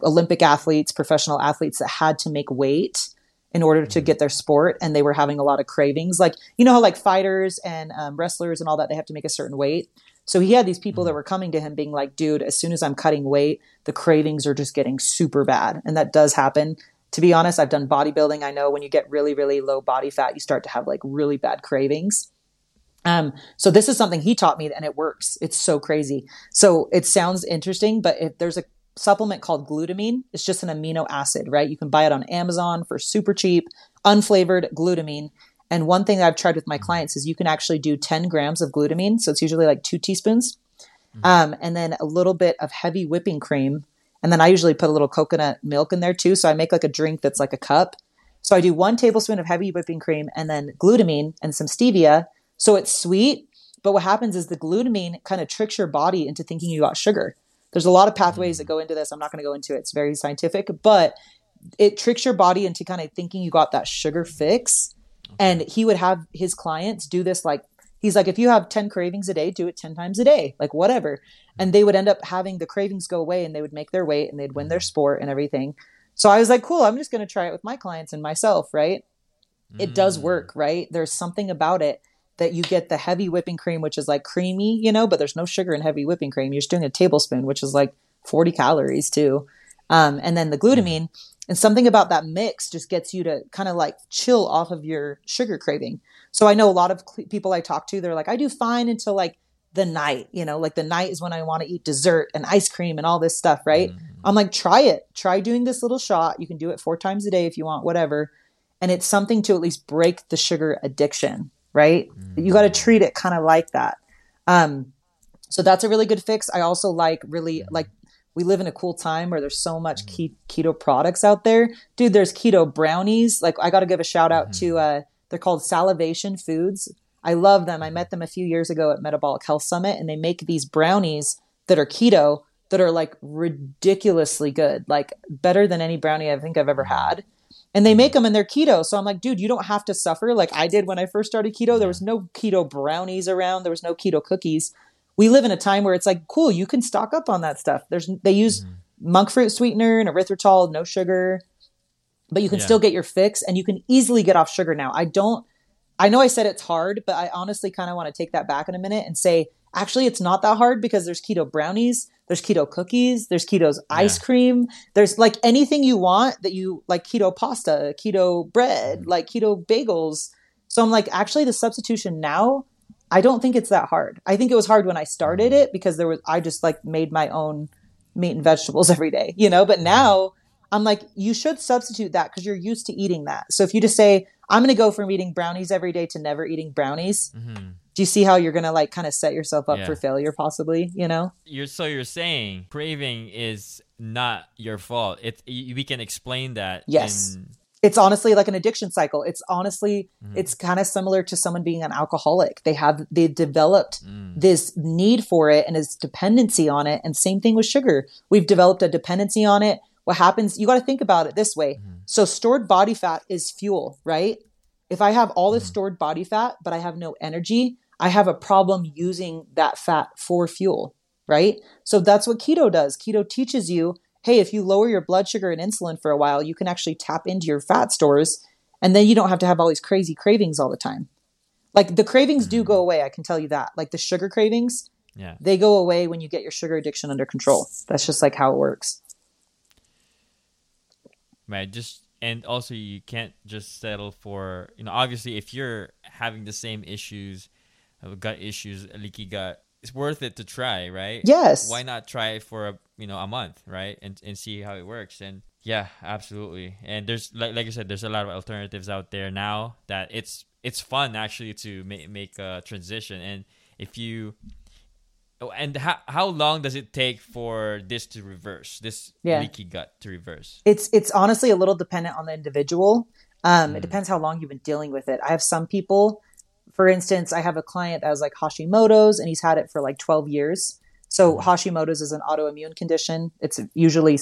Olympic athletes, professional athletes that had to make weight in order to mm-hmm. get their sport and they were having a lot of cravings. Like, you know how like fighters and um, wrestlers and all that, they have to make a certain weight. So he had these people that mm-hmm. were coming to him being like, dude, as soon as I'm cutting weight, the cravings are just getting super bad. And that does happen to be honest, I've done bodybuilding. I know when you get really, really low body fat, you start to have like really bad cravings. Um, so this is something he taught me and it works. It's so crazy. So it sounds interesting, but if there's a supplement called glutamine, it's just an amino acid, right? You can buy it on Amazon for super cheap, unflavored glutamine. And one thing that I've tried with my clients is you can actually do 10 grams of glutamine. So it's usually like two teaspoons. Mm-hmm. Um, and then a little bit of heavy whipping cream and then I usually put a little coconut milk in there too. So I make like a drink that's like a cup. So I do one tablespoon of heavy whipping cream and then glutamine and some stevia. So it's sweet. But what happens is the glutamine kind of tricks your body into thinking you got sugar. There's a lot of pathways that go into this. I'm not going to go into it. It's very scientific, but it tricks your body into kind of thinking you got that sugar fix. And he would have his clients do this like he's like if you have 10 cravings a day do it 10 times a day like whatever and they would end up having the cravings go away and they would make their weight and they'd win their sport and everything so i was like cool i'm just going to try it with my clients and myself right mm. it does mm. work right there's something about it that you get the heavy whipping cream which is like creamy you know but there's no sugar in heavy whipping cream you're just doing a tablespoon which is like 40 calories too um, and then the glutamine and something about that mix just gets you to kind of like chill off of your sugar craving so I know a lot of cl- people I talk to, they're like, I do fine until like the night, you know, like the night is when I want to eat dessert and ice cream and all this stuff, right? Mm-hmm. I'm like, try it. Try doing this little shot. You can do it four times a day if you want, whatever. And it's something to at least break the sugar addiction, right? Mm-hmm. You got to treat it kind of like that. Um, so that's a really good fix. I also like really mm-hmm. like we live in a cool time where there's so much mm-hmm. keto products out there. Dude, there's keto brownies. Like I got to give a shout out to uh they're called Salivation Foods. I love them. I met them a few years ago at Metabolic Health Summit, and they make these brownies that are keto that are like ridiculously good, like better than any brownie I think I've ever had. And they make them and they're keto. So I'm like, dude, you don't have to suffer like I did when I first started keto. There was no keto brownies around. There was no keto cookies. We live in a time where it's like, cool, you can stock up on that stuff. There's they use mm-hmm. monk fruit sweetener and erythritol, no sugar, but you can yeah. still get your fix and you can easily get off sugar now. I don't. I know I said it's hard, but I honestly kind of want to take that back in a minute and say actually it's not that hard because there's keto brownies there's keto cookies there's keto's ice yeah. cream there's like anything you want that you like keto pasta keto bread mm. like keto bagels so i'm like actually the substitution now i don't think it's that hard i think it was hard when i started mm. it because there was i just like made my own meat and vegetables [LAUGHS] every day you know but mm. now i'm like you should substitute that because you're used to eating that so if you just say i'm going to go from eating brownies every day to never eating brownies mm-hmm do you see how you're gonna like kind of set yourself up yeah. for failure possibly you know you're so you're saying craving is not your fault it we can explain that yes in... it's honestly like an addiction cycle it's honestly mm-hmm. it's kind of similar to someone being an alcoholic they have they developed mm. this need for it and this dependency on it and same thing with sugar we've developed a dependency on it what happens you got to think about it this way mm. so stored body fat is fuel right if I have all this mm. stored body fat, but I have no energy, I have a problem using that fat for fuel, right? So that's what keto does. Keto teaches you hey, if you lower your blood sugar and insulin for a while, you can actually tap into your fat stores and then you don't have to have all these crazy cravings all the time. Like the cravings do go mm-hmm. away, I can tell you that. Like the sugar cravings, yeah. They go away when you get your sugar addiction under control. That's just like how it works. Right, just and also you can't just settle for, you know, obviously if you're having the same issues gut issues, leaky gut, it's worth it to try, right? Yes. Why not try it for a you know a month, right, and and see how it works? And yeah, absolutely. And there's like like I said, there's a lot of alternatives out there now that it's it's fun actually to make make a transition. And if you oh, and how how long does it take for this to reverse this yeah. leaky gut to reverse? It's it's honestly a little dependent on the individual. Um, mm. It depends how long you've been dealing with it. I have some people for instance, I have a client that has like Hashimoto's and he's had it for like 12 years. So mm-hmm. Hashimoto's is an autoimmune condition. It's usually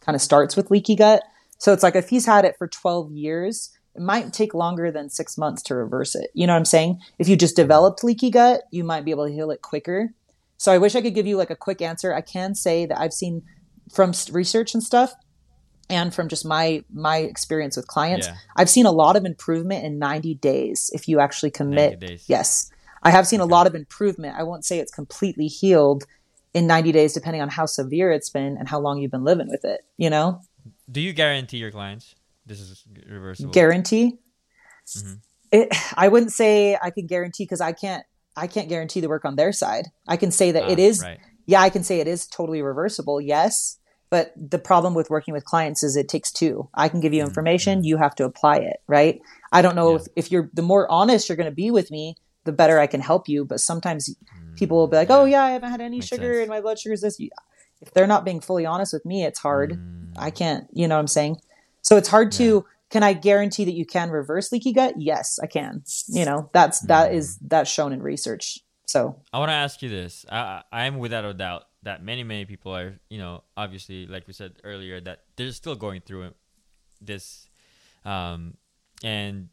kind of starts with leaky gut. So it's like if he's had it for 12 years, it might take longer than six months to reverse it. You know what I'm saying? If you just developed leaky gut, you might be able to heal it quicker. So I wish I could give you like a quick answer. I can say that I've seen from research and stuff and from just my my experience with clients yeah. i've seen a lot of improvement in 90 days if you actually commit. yes. I have seen okay. a lot of improvement. I won't say it's completely healed in 90 days depending on how severe it's been and how long you've been living with it you know? Do you guarantee your clients? This is reversible guarantee? Mm-hmm. it, i wouldn't say i can guarantee because i can't i can't guarantee the work on their side. I can say that ah, it is right. yeah i can say it is totally reversible yes but the problem with working with clients is it takes two. I can give you mm-hmm. information, mm-hmm. you have to apply it, right? I don't know yeah. if, if you're the more honest you're going to be with me, the better I can help you. But sometimes people will be like, "Oh yeah, I haven't had any Makes sugar sense. and my blood sugar is this." If they're not being fully honest with me, it's hard. Mm-hmm. I can't, you know what I'm saying? So it's hard yeah. to. Can I guarantee that you can reverse leaky gut? Yes, I can. You know, that's that is mm. that's shown in research. So I want to ask you this. I I am without a doubt that many many people are you know obviously like we said earlier that they're still going through this um, and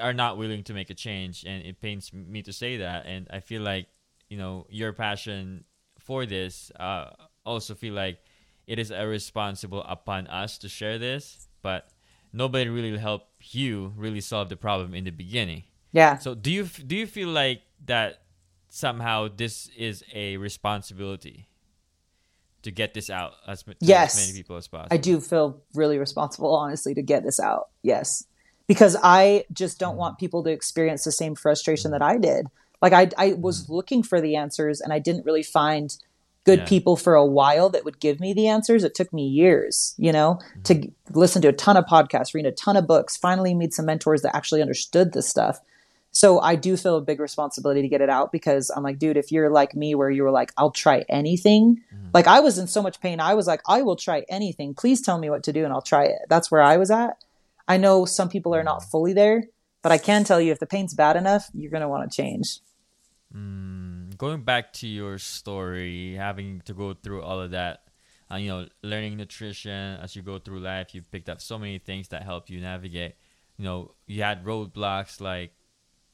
are not willing to make a change. And it pains me to say that. And i feel like you know your passion for this uh, also feel like it is irresponsible upon us to share this but nobody really helped you really solve the problem in the beginning. Yeah. So do you do you feel like that somehow this is a responsibility to get this out as, to yes. as many people as possible. I do feel really responsible, honestly, to get this out. Yes. Because I just don't want people to experience the same frustration that I did. Like I, I was mm looking for the answers and I didn't really find good yeah. people for a while that would give me the answers. It took me years, you know, to mm-hmm. listen to a ton of podcasts, read a ton of books, finally meet some mentors that actually understood this stuff. So I do feel a big responsibility to get it out because I'm like, dude, if you're like me, where you were like, I'll try anything, mm-hmm. like I was in so much pain. I was like, I will try anything. Please tell me what to do and I'll try it. That's where I was at. I know some people are not mm-hmm. fully there, but I can tell you if the pain's bad enough, you're going to want to change. Mm, going back to your story, having to go through all of that uh, you know, learning nutrition as you go through life. You've picked up so many things that help you navigate. You know, you had roadblocks like,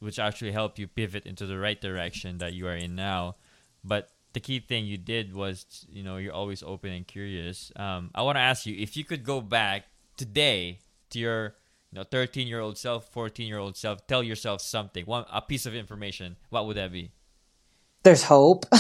which actually helped you pivot into the right direction that you are in now. But the key thing you did was, you know, you're always open and curious. Um, I want to ask you if you could go back today to your, you know, 13 year old self, 14 year old self, tell yourself something, one a piece of information. What would that be? There's hope. [LAUGHS]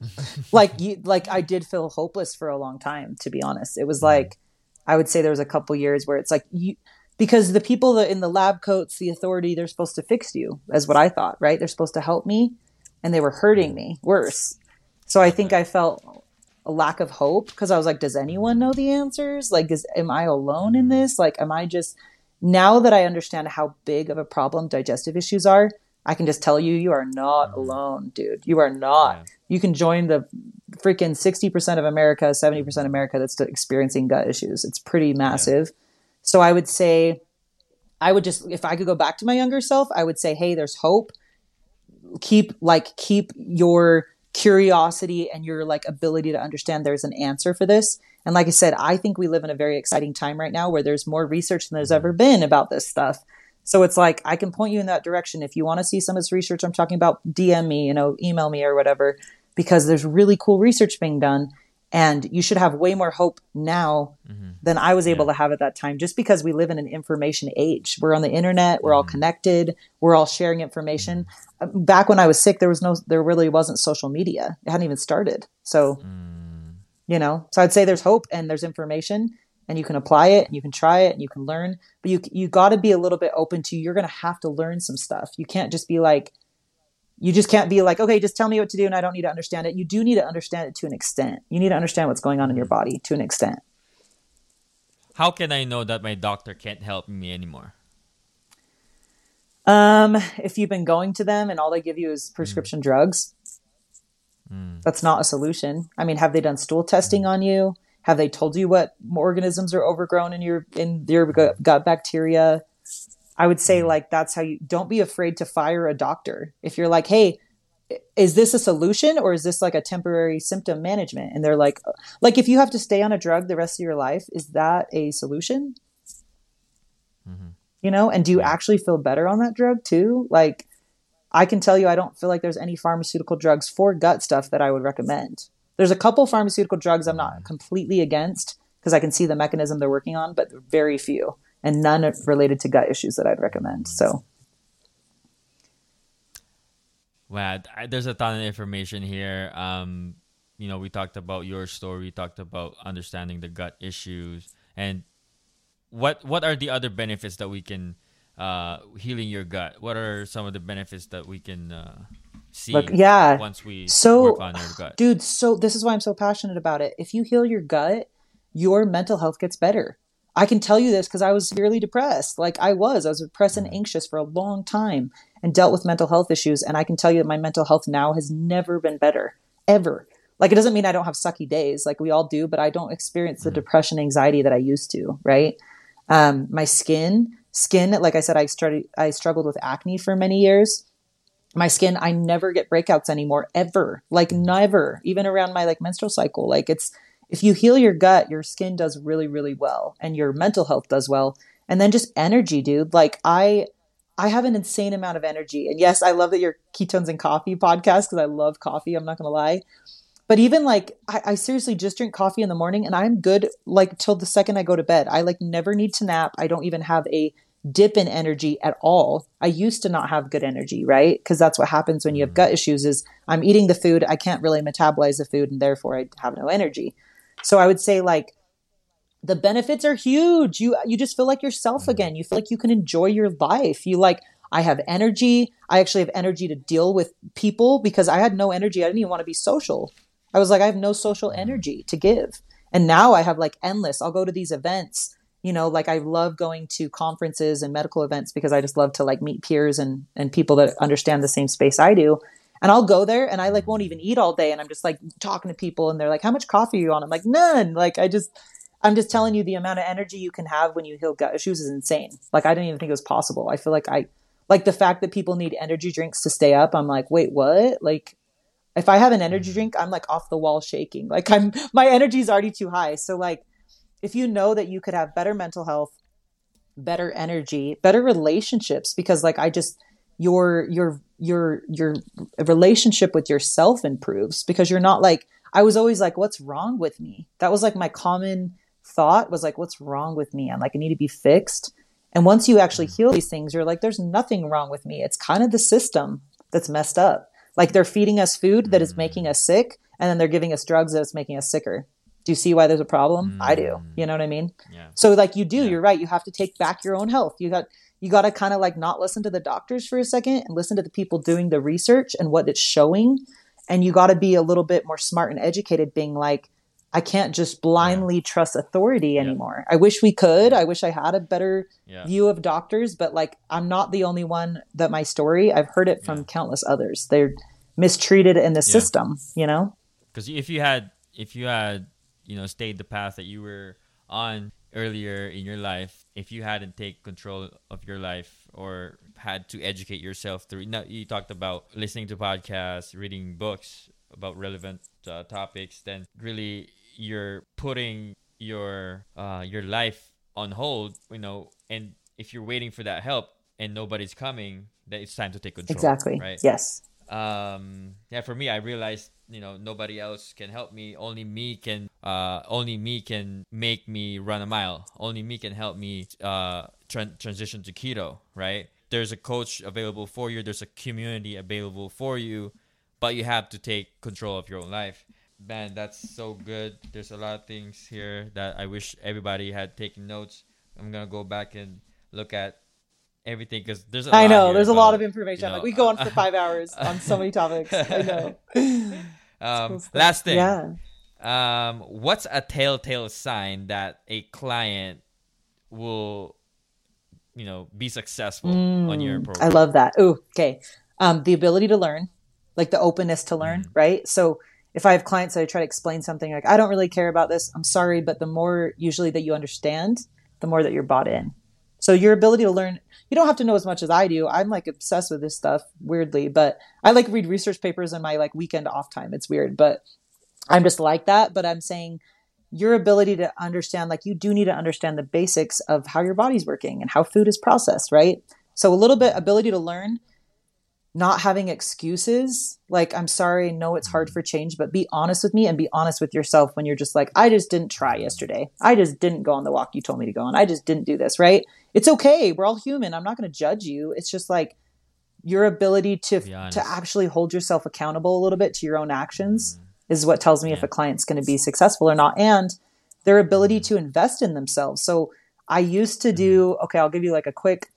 [LAUGHS] like you like I did feel hopeless for a long time to be honest. It was mm-hmm. like I would say there was a couple years where it's like you because the people that in the lab coats, the authority, they're supposed to fix you, as what I thought, right? They're supposed to help me and they were hurting me worse. So I think I felt a lack of hope because I was like, does anyone know the answers? Like, is am I alone in this? Like, am I just now that I understand how big of a problem digestive issues are? I can just tell you, you are not mm-hmm. alone, dude. You are not. Yeah. You can join the freaking 60% of America, 70% of America that's experiencing gut issues. It's pretty massive. Yeah. So I would say, I would just, if I could go back to my younger self, I would say, hey, there's hope. Keep, like, keep your curiosity and your, like, ability to understand there's an answer for this. And like I said, I think we live in a very exciting time right now where there's more research than there's mm-hmm. ever been about this stuff. So it's like I can point you in that direction. If you want to see some of this research I'm talking about, DM me, you know, email me or whatever, because there's really cool research being done. And you should have way more hope now mm-hmm. than I was able yeah. to have at that time, just because we live in an information age. We're on the internet, we're mm-hmm. all connected, we're all sharing information. Mm-hmm. Back when I was sick, there was no, there really wasn't social media. It hadn't even started. So, mm. you know, so I'd say there's hope and there's information and you can apply it and you can try it and you can learn but you you got to be a little bit open to you're going to have to learn some stuff you can't just be like you just can't be like okay just tell me what to do and i don't need to understand it you do need to understand it to an extent you need to understand what's going on in your body to an extent how can i know that my doctor can't help me anymore um if you've been going to them and all they give you is prescription mm. drugs mm. that's not a solution i mean have they done stool testing mm. on you have they told you what organisms are overgrown in your in your gut bacteria? I would say mm-hmm. like that's how you don't be afraid to fire a doctor. If you're like, "Hey, is this a solution or is this like a temporary symptom management?" And they're like like if you have to stay on a drug the rest of your life, is that a solution? Mm-hmm. You know, and do you actually feel better on that drug too? Like I can tell you I don't feel like there's any pharmaceutical drugs for gut stuff that I would recommend. There's a couple pharmaceutical drugs I'm not mm-hmm. completely against because I can see the mechanism they're working on, but very few and none related to gut issues that I'd recommend. So. Wow, there's a ton of information here. Um, you know, we talked about your story, we talked about understanding the gut issues, and what what are the other benefits that we can uh, healing your gut? What are some of the benefits that we can uh, see Look, yeah. once we so, work on your gut. Dude, so this is why I'm so passionate about it. If you heal your gut, your mental health gets better. I can tell you this because I was severely depressed. Like I was. I was depressed and mm-hmm. anxious for a long time and dealt with mental health issues. And I can tell you that my mental health now has never been better. Ever. Like it doesn't mean I don't have sucky days like we all do, but I don't experience the mm-hmm. depression, anxiety that I used to, right? Um, my skin, skin, like I said, I started I struggled with acne for many years my skin i never get breakouts anymore ever like never even around my like menstrual cycle like it's if you heal your gut your skin does really really well and your mental health does well. And then just energy dude. Like i i have an insane amount of energy. And yes i love that your ketones and coffee podcast because i love coffee i'm not gonna lie. But even like I, I seriously just drink coffee in the morning and i'm good like till the second i go to bed. I like never need to nap. I don't even have a dip in energy at all. I used to not have good energy, right? Because that's what happens when you have mm-hmm. gut issues is I'm eating the food, I can't really metabolize the food and therefore I have no energy. So I would say like the benefits are huge. You you just feel like yourself mm-hmm. again. You feel like you can enjoy your life. You like I have energy. I actually have energy to deal with people because I had no energy. I didn't even want to be social. I was like I have no social mm-hmm. energy to give. And now I have like endless. I'll go to these events you know like i love going to conferences and medical events because i just love to like meet peers and and people that understand the same space i do and i'll go there and i like won't even eat all day. And i'm just like talking to people and they're like how much coffee are you on? I'm like none. Like i just i'm just telling you the amount of energy you can have when you heal gut issues is insane. Like i didn't even think it was possible. I feel like i like the fact that people need energy drinks to stay up i'm like wait what? Like if I have an energy drink, I'm like off the wall shaking. Like I'm [LAUGHS] my energy is already too high. So like if you know that you could have better mental health, better energy, better relationships because like I just your your your your relationship with yourself improves because you're not like I was always like what's wrong with me? That was like my common thought was like what's wrong with me? I'm like I need to be fixed. And once you actually heal these things, you're like there's nothing wrong with me. It's kind of the system that's messed up. Like they're feeding us food that is making us sick and then they're giving us drugs that's making us sicker. Do you see why there's a problem? Mm. I do. You know what I mean? Yeah. So like you do, yeah. you're right. You have to take back your own health. You got you got to kind of like not listen to the doctors for a second and listen to the people doing the research and what it's showing. And you got to be a little bit more smart and educated, being like, I can't just blindly trust authority anymore. Yeah. I wish we could. I wish I had a better yeah. view of doctors, but like I'm not the only one that my story. I've heard it from yeah. countless others. They're mistreated in the system, you know? Because if you had if you had, you know, stayed the path that you were on earlier in your life, if you hadn't take control of your life or had to educate yourself through you, know, you talked about listening to podcasts, reading books about relevant uh, topics, then really you're putting your uh, your life on hold, you know, and if you're waiting for that help and nobody's coming, then it's time to take control. Exactly. Right. Yes. Um. Yeah. For me, I realized you know nobody else can help me. Only me can. Uh. Only me can make me run a mile. Only me can help me. Uh. Tra- transition to keto. Right. There's a coach available for you. There's a community available for you, but you have to take control of your own life man, that's so good. There's a lot of things here that I wish everybody had taken notes. I'm gonna go back and look at everything because there's. I know there's about, a lot of information. You know, like we go on for five hours [LAUGHS] on so many topics. I know. [LAUGHS] Um, cool last thing. Yeah. Um, what's a telltale sign that a client will, you know, be successful mm, on your program? I love that. Oh, okay. Um, the ability to learn, like the openness to learn, mm. right? So if I have clients that I try to explain something like, I don't really care about this, I'm sorry, but the more usually that you understand, the more that you're bought in. So your ability to learn, you don't have to know as much as I do. I'm like obsessed with this stuff weirdly, but I like read research papers in my like weekend off time. It's weird, but I'm just like that. But I'm saying your ability to understand, like you do need to understand the basics of how your body's working and how food is processed, right? So a little bit ability to learn not having excuses like i'm sorry no it's hard for change but be honest with me and be honest with yourself when you're just like i just didn't try yesterday. I just didn't go on the walk you told me to go on. I just didn't do this right? It's okay. We're all human. I'm not going to judge you. It's just like your ability to to actually hold yourself accountable a little bit to your own actions mm. is what tells me yeah. if a client's going to be successful or not and their ability mm. to invest in themselves. So i used to do mm. okay i'll give you like a quick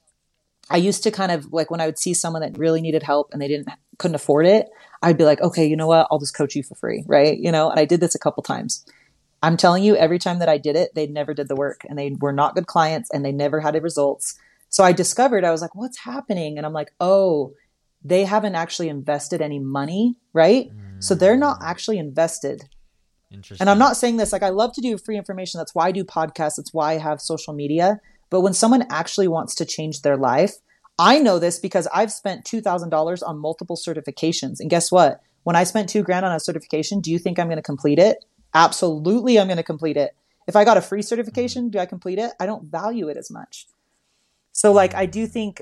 I used to kind of like when I would see someone that really needed help and they didn't couldn't afford it, I'd be like, okay, you know what? I'll just coach you for free, right? You know, and I did this a couple times. I'm telling you, every time that I did it, they never did the work and they were not good clients and they never had results. So I discovered I was like, what's happening? And I'm like, oh, they haven't actually invested any money, right? Mm. So they're not mm. actually invested. And I'm not saying this like I love to do free information. That's why I do podcasts. That's why I have social media. But when someone actually wants to change their life, I know this because I've spent $2,000 on multiple certifications. And guess what? When I spent two grand on a certification, do you think I'm going to complete it? Absolutely, I'm going to complete it. If I got a free certification, do I complete it? I don't value it as much. So, like, I do think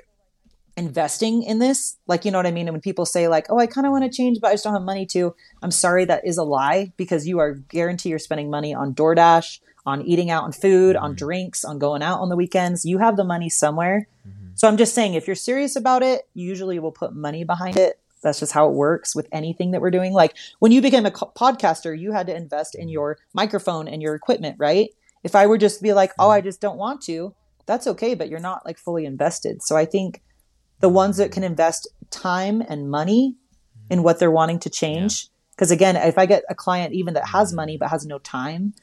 investing in this, like, you know what I mean? And when people say, like, oh, I kind of want to change, but I just don't have money to, I'm sorry, that is a lie because you are guaranteed you're spending money on DoorDash, on eating out on food, mm-hmm. on drinks, on going out on the weekends. You have the money somewhere. Mm-hmm. So I'm just saying, if you're serious about it, usually we'll put money behind it. That's just how it works with anything that we're doing. Like when you became a co- podcaster, you had to invest in your microphone and your equipment, right? If I were just to be like, oh, I mm-hmm. just don't want to, that's okay, but you're not like fully invested. So I think the ones that can invest time and money in what they're wanting to change, because yeah. again, if I get a client even that has money but has no time,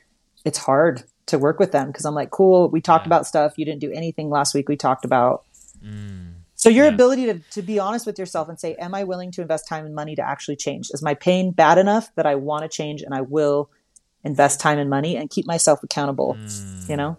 it's hard to work with them because I'm like, cool, we talked yeah. about stuff. You didn't do anything last week we talked about. Mm. So your yeah. ability to, to be honest with yourself and say, am I willing to invest time and money to actually change? Is my pain bad enough that I want to change and I will invest time and money and keep myself accountable, mm. you know?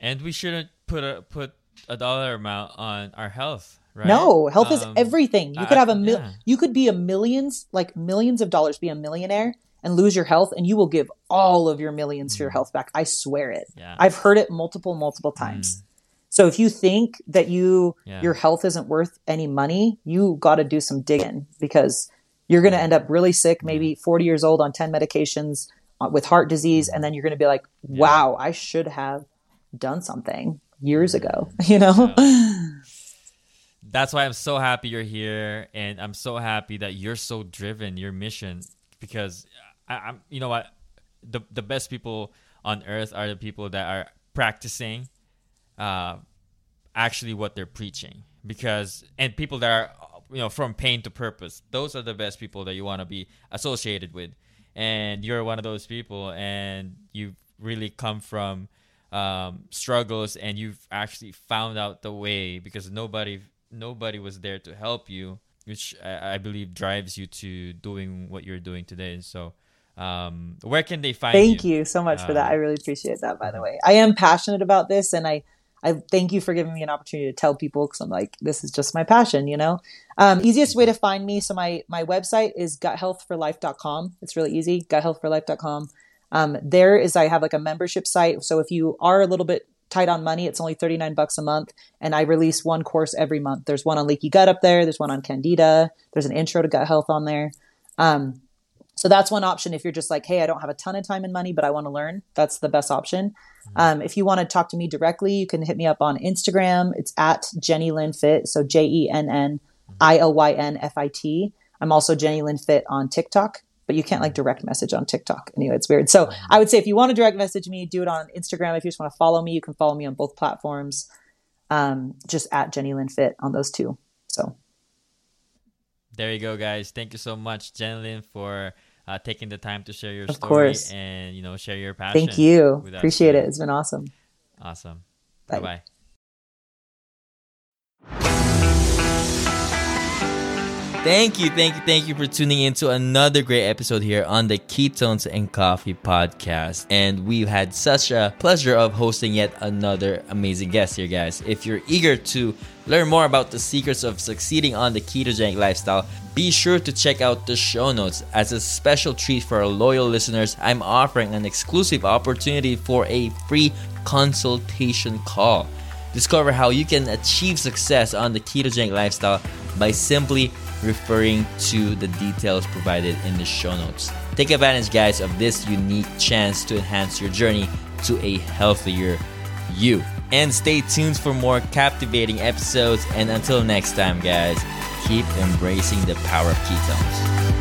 And we shouldn't put a, put a dollar amount on our health, right? No, health is Um, everything. You could have a mil- yeah. you could be a millions, like millions of dollars, be a millionaire and lose your health, and you will give all of your millions for your health back. I swear it. Mm. Yeah. I've heard it multiple, multiple times. So if you think that you Yeah. your health isn't worth any money, you got to do some digging because you're going to end up really sick, maybe 40 years old on 10 medications uh, with heart disease, and then you're going to be like, "Wow, I should have done something years ago." [LAUGHS] You know? [LAUGHS] that's why I'm so happy you're here, and I'm so happy that you're so driven your mission because I, I'm you know what? The the best people on earth are the people that are practicing uh actually what they're preaching. Because and people that are you know from pain to purpose. Those are the best people that you want to be associated with. And you're one of those people and you've really come from um, struggles and you've actually found out the way. Because nobody nobody was there to help you which I, I believe drives you to doing what you're doing today. So um, where can they find Thank you you so much for that. Um, I really appreciate that, by the way. I am passionate about this and I, I thank you for giving me an opportunity to tell people because I'm like, this is just my passion, you know? Um, easiest way to find me. So my, my website is guthealthforlife.com. It's really easy. Guthealthforlife.com. Um, there is, I have like a membership site. So if you are a little bit tight on money, it's only 39 bucks a month. And I release one course every month. There's one on leaky gut up there. There's one on candida. There's an intro to gut health on there. Um, so that's one option if you're just like, hey, I don't have a ton of time and money, but I want to learn. That's the best option. Um, if you want to talk to me directly, you can hit me up on Instagram. It's at Jenny Lynn Fit. So J E N N I L Y N F I T. I'm also Jenny Lynn Fit on TikTok, but you can't like direct message on TikTok. Anyway, it's weird. So I would say if you want to direct message me, do it on Instagram. If you just want to follow me, you can follow me on both platforms. Um, just at Jenny Lynn Fit on those two. So There you go, guys. Thank you so much, Jenny Jenlyn, for uh, taking the time to share your Of story course. and you know share your passion. thank you. Appreciate it. It's been awesome. Awesome. Bye. Bye bye. Thank you, thank you, thank you for tuning in to another great episode here on the Ketones and Coffee podcast. And we've had such a pleasure of hosting yet another amazing guest here, guys. If you're eager to learn more about the secrets of succeeding on the ketogenic lifestyle, be sure to check out the show notes. As a special treat for our loyal listeners, I'm offering an exclusive opportunity for a free consultation call. Discover how you can achieve success on the ketogenic lifestyle by simply referring to the details provided in the show notes. Take advantage, guys, of this unique chance to enhance your journey to a healthier you. And stay tuned for more captivating episodes. And until next time, guys, keep embracing the power of ketones.